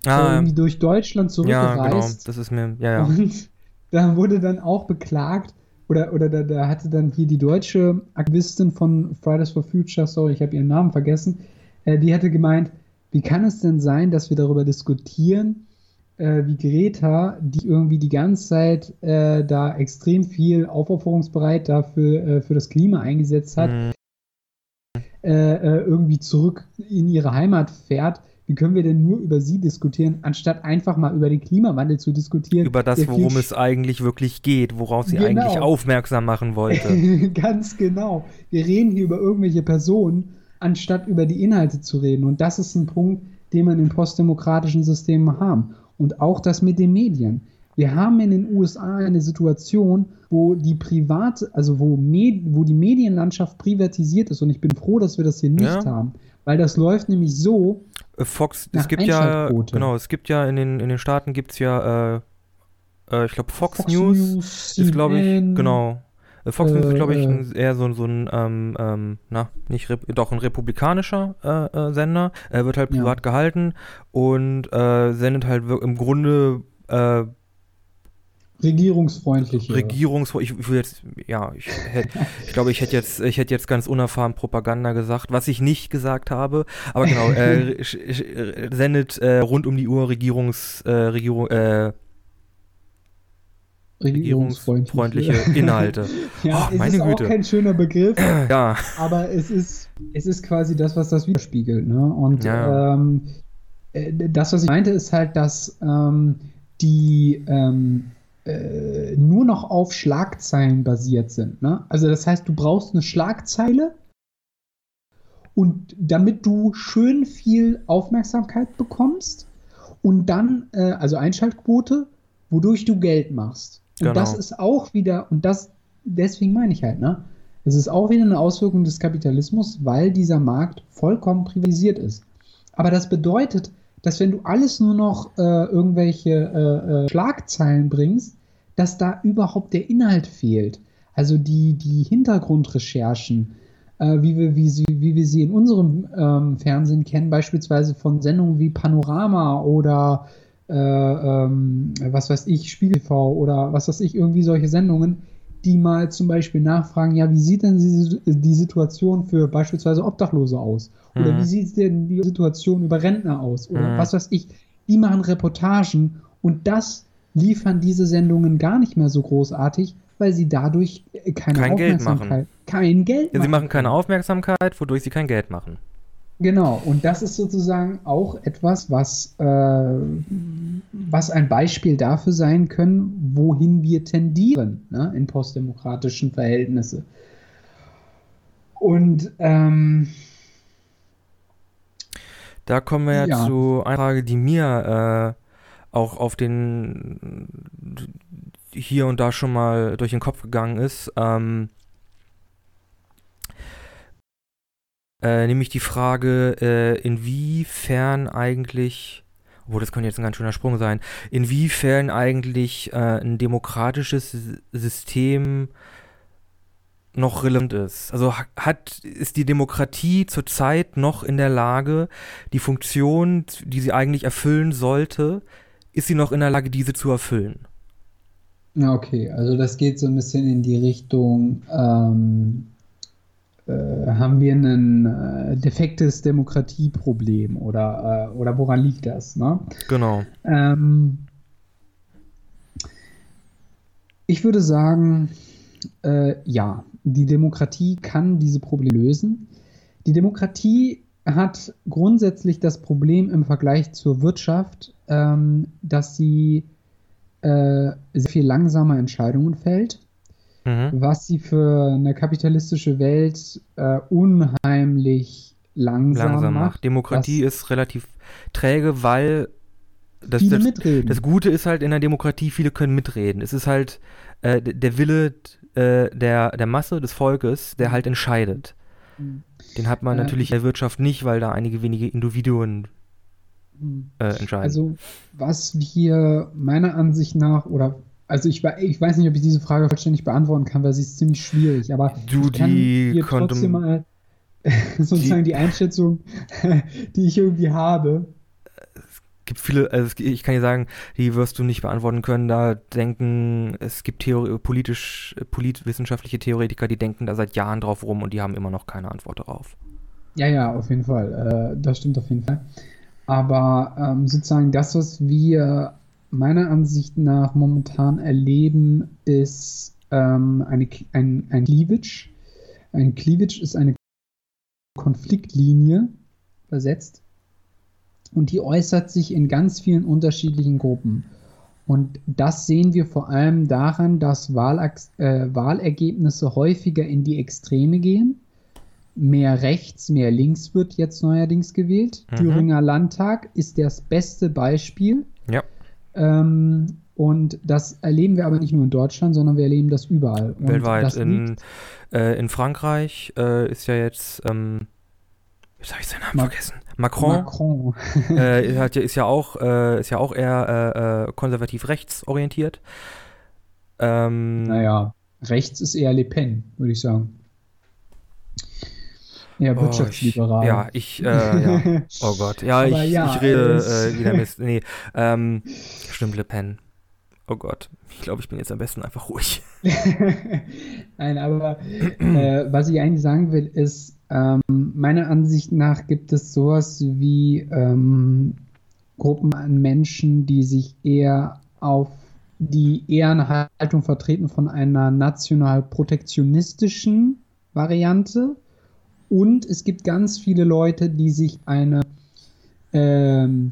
ah, irgendwie durch Deutschland zurückgereist. Ja, genau, das ist mir, ja, ja. Und da wurde dann auch beklagt, oder, oder da, da hatte dann hier die deutsche Aktivistin von Fridays for Future, sorry, ich habe ihren Namen vergessen, äh, die hatte gemeint, wie kann es denn sein, dass wir darüber diskutieren, äh, wie Greta, die irgendwie die ganze Zeit äh, da extrem viel aufopferungsbereit dafür äh, für das Klima eingesetzt hat, mhm. Äh, äh, irgendwie zurück in ihre Heimat fährt wie können wir denn nur über sie diskutieren, anstatt einfach mal über den Klimawandel zu diskutieren? Über das, worum es eigentlich wirklich geht, worauf sie genau. eigentlich aufmerksam machen wollte. Ganz genau. Wir reden hier über irgendwelche Personen, anstatt über die Inhalte zu reden. Und das ist ein Punkt, den man in postdemokratischen Systemen haben. Und auch das mit den Medien. Wir haben in den USA eine Situation, wo die private, also wo, Med wo die Medienlandschaft privatisiert ist. Und ich bin froh, dass wir das hier nicht ja. haben. Weil das läuft nämlich so. Äh, Fox, es gibt ja, genau, es gibt ja in den, in den Staaten gibt es ja, äh, äh, ich glaube, Fox, Fox, News, News ist, glaube ich, genau. Äh, Fox News ist, glaube ich, ein, eher so, so ein, ähm, ähm, na, nicht, doch ein republikanischer äh, äh, Sender. Er wird halt privat ja. gehalten und sendet halt im Grunde Regierungsfreundliche. Regierungsfreundlich. Ich, ich jetzt, ja, ich, ich glaube, ich hätte jetzt, ich hätte jetzt ganz unerfahren Propaganda gesagt, was ich nicht gesagt habe. Aber genau, äh, sendet äh, rund um die Uhr Regierungs, äh, Regierung, äh, regierungsfreundliche Inhalte. ja, oh, meine es ist Güte. auch kein schöner Begriff. ja. Aber es ist, es ist quasi das, was das widerspiegelt. Ne? Und ja. ähm, äh, das, was ich meinte, ist halt, dass ähm, die ähm, äh, nur noch auf Schlagzeilen basiert sind. Ne? Also das heißt, du brauchst eine Schlagzeile und damit du schön viel Aufmerksamkeit bekommst und dann, äh, also Einschaltquote, wodurch du Geld machst. Und genau. das ist auch wieder, und das, deswegen meine ich halt, ne? Es ist auch wieder eine Auswirkung des Kapitalismus, weil dieser Markt vollkommen privatisiert ist. Aber das bedeutet, dass wenn du alles nur noch äh, irgendwelche äh, äh, Schlagzeilen bringst, dass da überhaupt der Inhalt fehlt. Also die, die Hintergrundrecherchen, äh, wie, wir, wie, sie, wie wir sie in unserem ähm, Fernsehen kennen, beispielsweise von Sendungen wie Panorama oder äh, ähm, was weiß ich, Spiegel TV oder was weiß ich, irgendwie solche Sendungen, die mal zum Beispiel nachfragen, ja, wie sieht denn die, Situation für beispielsweise Obdachlose aus? Oder mhm. wie sieht denn die Situation über Rentner aus? Oder mhm. was weiß ich. Die machen Reportagen und das liefern diese Sendungen gar nicht mehr so großartig, weil sie dadurch keine kein Geld machen. Kein Geld machen. Sie machen keine Aufmerksamkeit, wodurch sie kein Geld machen. Genau, und das ist sozusagen auch etwas, was, äh, was ein Beispiel dafür sein können, wohin wir tendieren ne, in postdemokratischen Verhältnissen. Und ähm, da kommen wir ja, ja, zu einer Frage, die mir äh, auch auf den hier und da schon mal durch den Kopf gegangen ist. Ähm, Äh, nämlich die Frage, äh, inwiefern eigentlich, obwohl das könnte jetzt ein ganz schöner Sprung sein, inwiefern eigentlich äh, ein demokratisches System noch relevant ist. Also hat, ist die Demokratie zurzeit noch in der Lage, die Funktion, die sie eigentlich erfüllen sollte, ist sie noch in der Lage, diese zu erfüllen? Okay, also das geht so ein bisschen in die Richtung, ähm, äh, haben wir ein äh, defektes Demokratieproblem oder, äh, oder woran liegt das? Ne? Genau. Ähm, ich würde sagen, äh, ja, die Demokratie kann diese Probleme lösen. Die Demokratie hat grundsätzlich das Problem im Vergleich zur Wirtschaft, ähm, dass sie äh, sehr viel langsamer Entscheidungen fällt mhm. was sie für eine kapitalistische Welt äh, unheimlich langsam, langsam macht. Demokratie ist relativ träge, weil das, viele das, mitreden. das Gute ist halt in der Demokratie, viele können mitreden. Es ist halt äh, der Wille äh, der, der Masse, des Volkes, der halt entscheidet. Mhm. Den hat man äh, natürlich in der Wirtschaft nicht, weil da einige wenige Individuen mhm. äh, entscheiden. Also was wir meiner Ansicht nach oder also ich, ich, weiß nicht, ob ich diese Frage vollständig beantworten kann, weil sie ist ziemlich schwierig, aber du, ich kann hier trotzdem mal sozusagen die, die Einschätzung, die ich irgendwie habe. Es gibt viele, also ich kann dir sagen, die wirst du nicht beantworten können. Da denken, es gibt politisch, politwissenschaftliche Theoretiker, die denken da seit Jahren drauf rum und die haben immer noch keine Antwort darauf. Ja, ja, auf jeden Fall. Äh, das stimmt auf jeden Fall. Aber ähm, sozusagen das, was wir meiner Ansicht nach momentan erleben, ist ähm, eine, ein, ein Cleavage. Ein Cleavage ist eine Konfliktlinie übersetzt und die äußert sich in ganz vielen unterschiedlichen Gruppen. Und das sehen wir vor allem daran, dass Wahl, äh, Wahlergebnisse häufiger in die Extreme gehen. mehr rechts, mehr links wird jetzt neuerdings gewählt. Mhm. Thüringer Landtag ist das beste Beispiel. Ähm, und das erleben wir aber nicht nur in Deutschland, sondern wir erleben das überall. Und Weltweit. das In, äh, in Frankreich äh, ist ja jetzt, ähm, jetzt habe ich seinen Namen Ma- vergessen. Macron, Macron. äh, hat, ja- ist ja auch, äh, ist ja auch eher äh, äh, konservativ rechtsorientiert. Ähm, Naja, rechts ist eher Le Pen, würde ich sagen. Ja, oh, wirtschaftsliberal. Ich, ja, ich, äh, ja. Oh Gott. Ja, ich, ja, ich rede äh, wieder Mist. Nee, ähm, stimmt, Le Pen. Oh Gott. Ich glaube, ich bin jetzt am besten einfach ruhig. Nein, aber äh, was ich eigentlich sagen will, ist, ähm, meiner Ansicht nach gibt es sowas wie ähm, Gruppen an Menschen, die sich eher auf die eher eine Haltung vertreten von einer national protektionistischen Variante. Und es gibt ganz viele Leute, die sich eine ähm,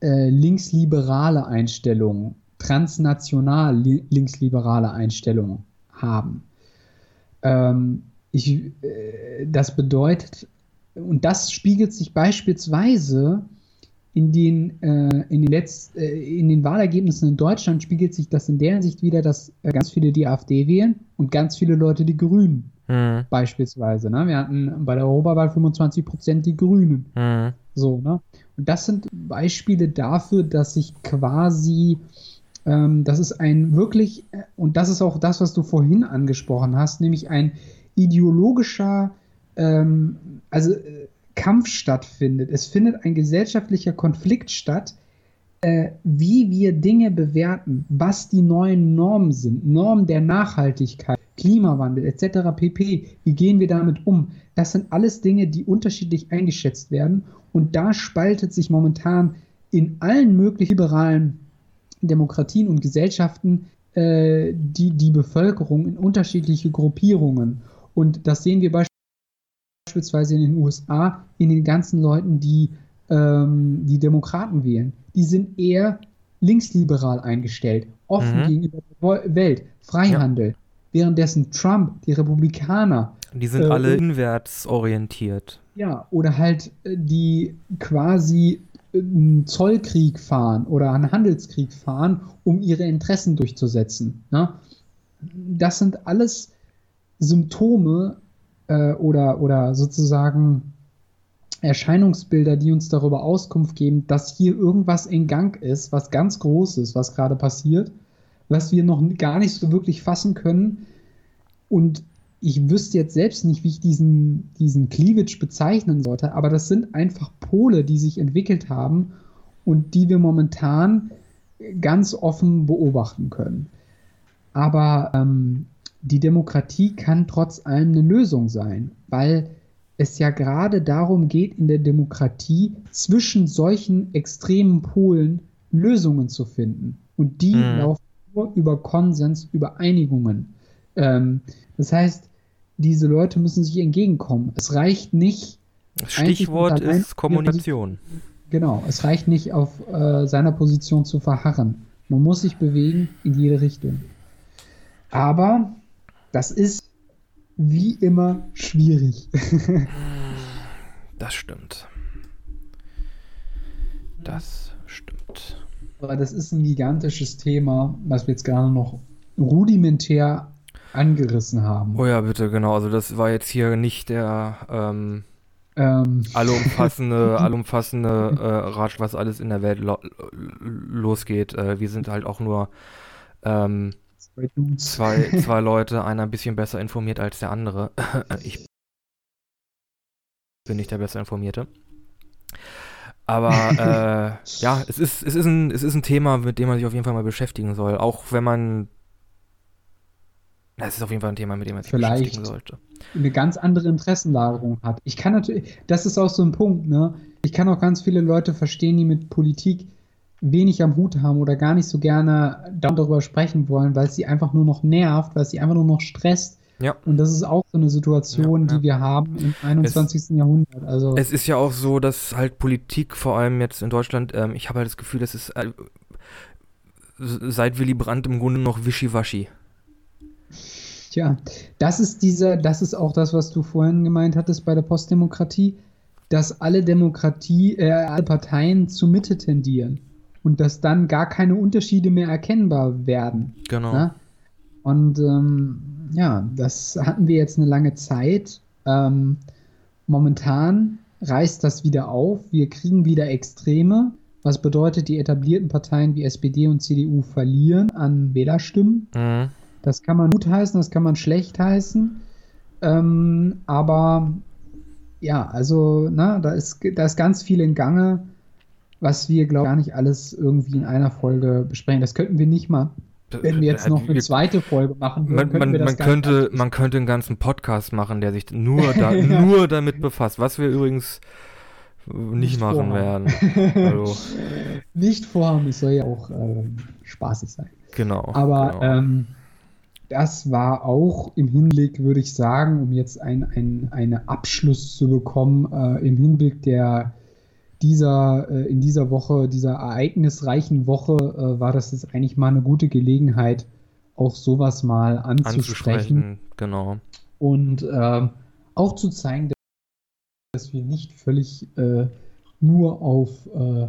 äh, linksliberale Einstellung, transnational li linksliberale Einstellung haben. Ähm, ich, äh, das bedeutet, und das spiegelt sich beispielsweise in den, äh, in, den Letz-, äh, in den Wahlergebnissen in Deutschland spiegelt sich das in der Hinsicht wieder, dass äh, ganz viele die AfD wählen und ganz viele Leute die Grünen Hm, beispielsweise. Ne? Wir hatten bei der Europawahl 25 Prozent die Grünen. hm, So, ne? Und das sind Beispiele dafür, dass sich quasi, ähm, das ist ein wirklich, äh, und das ist auch das, was du vorhin angesprochen hast, nämlich ein ideologischer, ähm, also äh, Kampf stattfindet. Es findet ein gesellschaftlicher Konflikt statt, äh, wie wir Dinge bewerten, was die neuen Normen sind, Normen der Nachhaltigkeit, Klimawandel etc. pp. Wie gehen wir damit um? Das sind alles Dinge, die unterschiedlich eingeschätzt werden und da spaltet sich momentan in allen möglichen liberalen Demokratien und Gesellschaften äh, die, die Bevölkerung in unterschiedliche Gruppierungen. Und das sehen wir beispielsweise in den USA in den ganzen Leuten, die ähm, die Demokraten wählen. Die sind eher linksliberal eingestellt, offen Mhm. gegenüber der Welt, Freihandel. Währenddessen Trump, die Republikaner, Die sind Äh, alle inwärts orientiert. ja, oder halt äh, die quasi äh, einen Zollkrieg fahren oder einen Handelskrieg fahren, um ihre Interessen durchzusetzen. Ne? Das sind alles Symptome äh, oder, oder sozusagen Erscheinungsbilder, die uns darüber Auskunft geben, dass hier irgendwas in Gang ist, was ganz Großes, was gerade passiert, was wir noch gar nicht so wirklich fassen können. Und ich wüsste jetzt selbst nicht, wie ich diesen, diesen Cleavage bezeichnen sollte, aber das sind einfach Pole, die sich entwickelt haben und die wir momentan ganz offen beobachten können. Aber ähm, die Demokratie kann trotz allem eine Lösung sein, weil es ja gerade darum geht, in der Demokratie zwischen solchen extremen Polen Lösungen zu finden. Und die Mhm. laufen nur über Konsens, über Einigungen. Ähm, das heißt, diese Leute müssen sich entgegenkommen. Es reicht nicht, Das Stichwort ist Kommunikation. genau, es reicht nicht auf äh, seiner Position zu verharren. Man muss sich bewegen in jede Richtung. Aber das ist wie immer schwierig. Das stimmt. Das stimmt. Aber das ist ein gigantisches Thema, was wir jetzt gerade noch rudimentär angerissen haben. Oh ja, bitte, genau. Also das war jetzt hier nicht der ähm, Ähm, allumfassende, allumfassende äh, Ratsch, was alles in der Welt lo losgeht. Äh, wir sind halt auch nur ähm, zwei Dudes. zwei, zwei Leute, einer ein bisschen besser informiert als der andere. ich bin nicht der besser informierte. Aber äh, ja, es ist, es, ist ein, es ist ein Thema, mit dem man sich auf jeden Fall mal beschäftigen soll. Auch wenn man. Es ist auf jeden Fall ein Thema, mit dem man sich Vielleicht. beschäftigen sollte. eine ganz andere Interessenlagerung hat. Ich kann natürlich, das ist auch so ein Punkt, ne? Ich kann auch ganz viele Leute verstehen, die mit Politik wenig am Hut haben oder gar nicht so gerne darüber sprechen wollen, weil es sie einfach nur noch nervt, weil es sie einfach nur noch stresst. Ja. Und das ist auch so eine Situation, Ja, ja. die wir haben im 21. Jahrhundert. Also Es ist ja auch so, dass halt Politik, vor allem jetzt in Deutschland, ähm, ich habe halt das Gefühl, das ist äh, seit Willy Brandt im Grunde noch Wischiwaschi. Tja, das ist dieser, das ist auch das, was du vorhin gemeint hattest bei der Postdemokratie, dass alle Demokratie, äh, alle Parteien zur Mitte tendieren und dass dann gar keine Unterschiede mehr erkennbar werden. Genau. Ne? Und ähm, ja, das hatten wir jetzt eine lange Zeit. Ähm, momentan reißt das wieder auf. Wir kriegen wieder Extreme, was bedeutet, die etablierten Parteien wie SPD und CDU verlieren an Wählerstimmen. Mhm. Das kann man gut heißen, das kann man schlecht heißen. Ähm, aber ja, also, na, da ist, da ist ganz viel in Gange, was wir, glaube ich, gar nicht alles irgendwie in einer Folge besprechen. Das könnten wir nicht mal. Wenn wir jetzt noch eine zweite Folge machen würden, man, man, man könnte, man könnte einen ganzen Podcast machen, der sich nur, da, ja. nur damit befasst, was wir übrigens nicht, nicht machen vorhaben. werden. Also. Nicht vorhaben, es soll ja auch äh, spaßig sein. Genau. Aber genau. Ähm, das war auch im Hinblick, würde ich sagen, um jetzt ein, ein, einen Abschluss zu bekommen, äh, im Hinblick der dieser, äh, in dieser Woche, dieser ereignisreichen Woche, äh, war das jetzt eigentlich mal eine gute Gelegenheit, auch sowas mal anzusprechen. anzusprechen genau. Und äh, auch zu zeigen, dass wir nicht völlig äh, nur auf äh,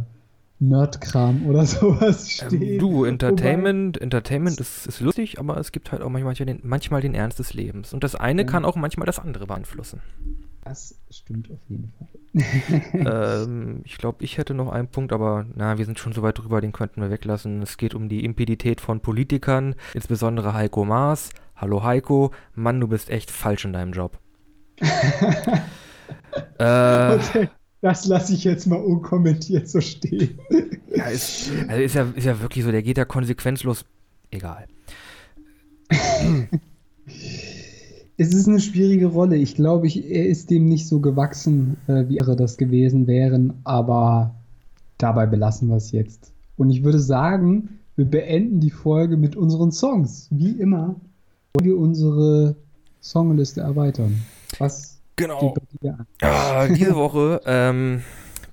Nerdkram oder sowas stehen. Ähm, du, Entertainment, Wobei, Entertainment ist, ist lustig, aber es gibt halt auch manchmal den, manchmal den Ernst des Lebens. Und das eine ja. kann auch manchmal das andere beeinflussen. Das stimmt auf jeden Fall. ähm, ich glaube, ich hätte noch einen Punkt, aber na, wir sind schon so weit drüber, den könnten wir weglassen. Es geht um die Impedität von Politikern, insbesondere Heiko Maas. Hallo Heiko, Mann, du bist echt falsch in deinem Job. äh, okay. Das lasse ich jetzt mal unkommentiert so stehen. Ja, ist, also ist ja, ist ja wirklich so, der geht ja konsequenzlos. Egal. es ist eine schwierige Rolle. Ich glaube, ich, er ist dem nicht so gewachsen, äh, wie er das gewesen wären, aber dabei belassen wir es jetzt. Und ich würde sagen, wir beenden die Folge mit unseren Songs. Wie immer wollen wir unsere Songliste erweitern. Was Genau. Ja, diese Woche ähm,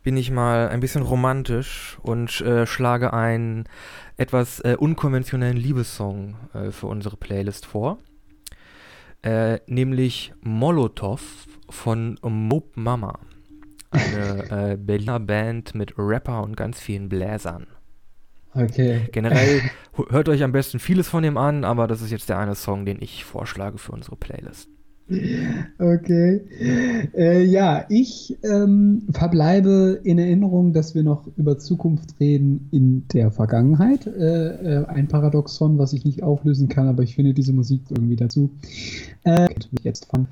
bin ich mal ein bisschen romantisch und äh, schlage einen etwas äh, unkonventionellen Liebessong äh, für unsere Playlist vor. Äh, nämlich Molotov von Mope Mama. Eine äh, Berliner Band mit Rapper und ganz vielen Bläsern. Okay. Generell hört euch am besten vieles von dem an, aber das ist jetzt der eine Song, den ich vorschlage für unsere Playlist. Okay. Äh, ja, ich ähm, verbleibe in Erinnerung, dass wir noch über Zukunft reden in der Vergangenheit. Äh, äh, ein Paradoxon, was ich nicht auflösen kann, aber ich finde diese Musik irgendwie dazu. Äh, jetzt fangen.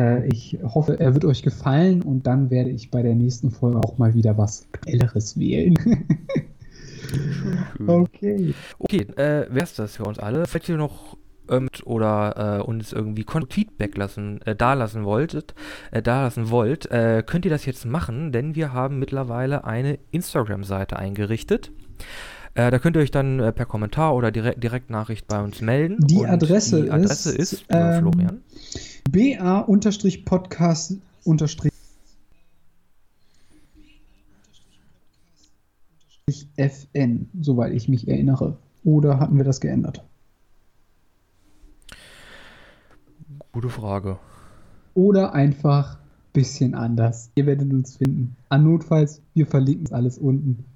Äh, ich hoffe, er wird euch gefallen und dann werde ich bei der nächsten Folge auch mal wieder was Älteres wählen. okay. Okay, äh, wäre es das für uns alle? Vielleicht hier noch ähm, oder äh, uns irgendwie Feedback lassen, äh, dalassen wolltet, äh, dalassen wollt, äh, könnt ihr das jetzt machen, denn wir haben mittlerweile eine Instagram-Seite eingerichtet. Äh, da könnt ihr euch dann äh, per Kommentar oder direkt Direktnachricht bei uns melden. Die Adresse, die Adresse ist, ist ähm, Florian. BA-Podcast- FN, soweit ich mich erinnere. Oder hatten wir das geändert? Gute Frage. Oder einfach ein bisschen anders. Ihr werdet uns finden. An Notfalls, wir verlinken es alles unten.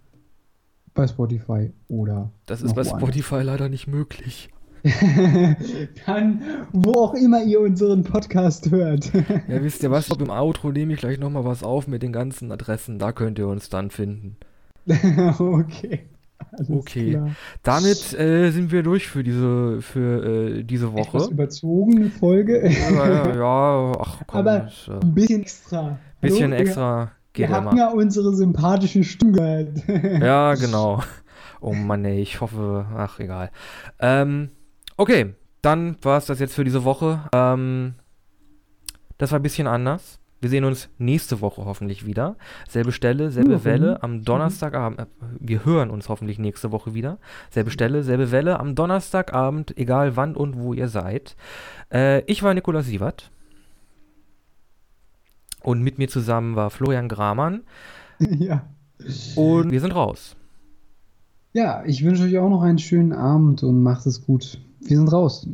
Bei Spotify oder. Das ist bei Spotify leider nicht möglich. Dann, wo auch immer ihr unseren Podcast hört. ja, wisst ihr was? Im Outro nehme ich gleich nochmal was auf mit den ganzen Adressen. Da könnt ihr uns dann finden. okay. Alles okay, damit äh, sind wir durch für diese, für, äh, diese Woche. Etwas überzogene Folge. ja, ja, ach komm. Aber das, äh, ein bisschen extra. Bisschen Hallo? extra. Wir, wir hatten ja unsere sympathische Stimme ja, genau. Oh Mann, ey, ich hoffe, ach, egal. Ähm, okay, dann war es das jetzt für diese Woche. Ähm, das war ein bisschen anders. Wir sehen uns nächste Woche hoffentlich wieder. Selbe Stelle, selbe mhm. Welle am Donnerstagabend. Äh, wir hören uns hoffentlich nächste Woche wieder. Selbe Stelle, selbe Welle am Donnerstagabend, egal wann und wo ihr seid. Äh, ich war Nikolaus Sievert. Und mit mir zusammen war Florian Gramann. Ja. Und wir sind raus. Ja, ich wünsche euch auch noch einen schönen Abend und macht es gut. Wir sind raus.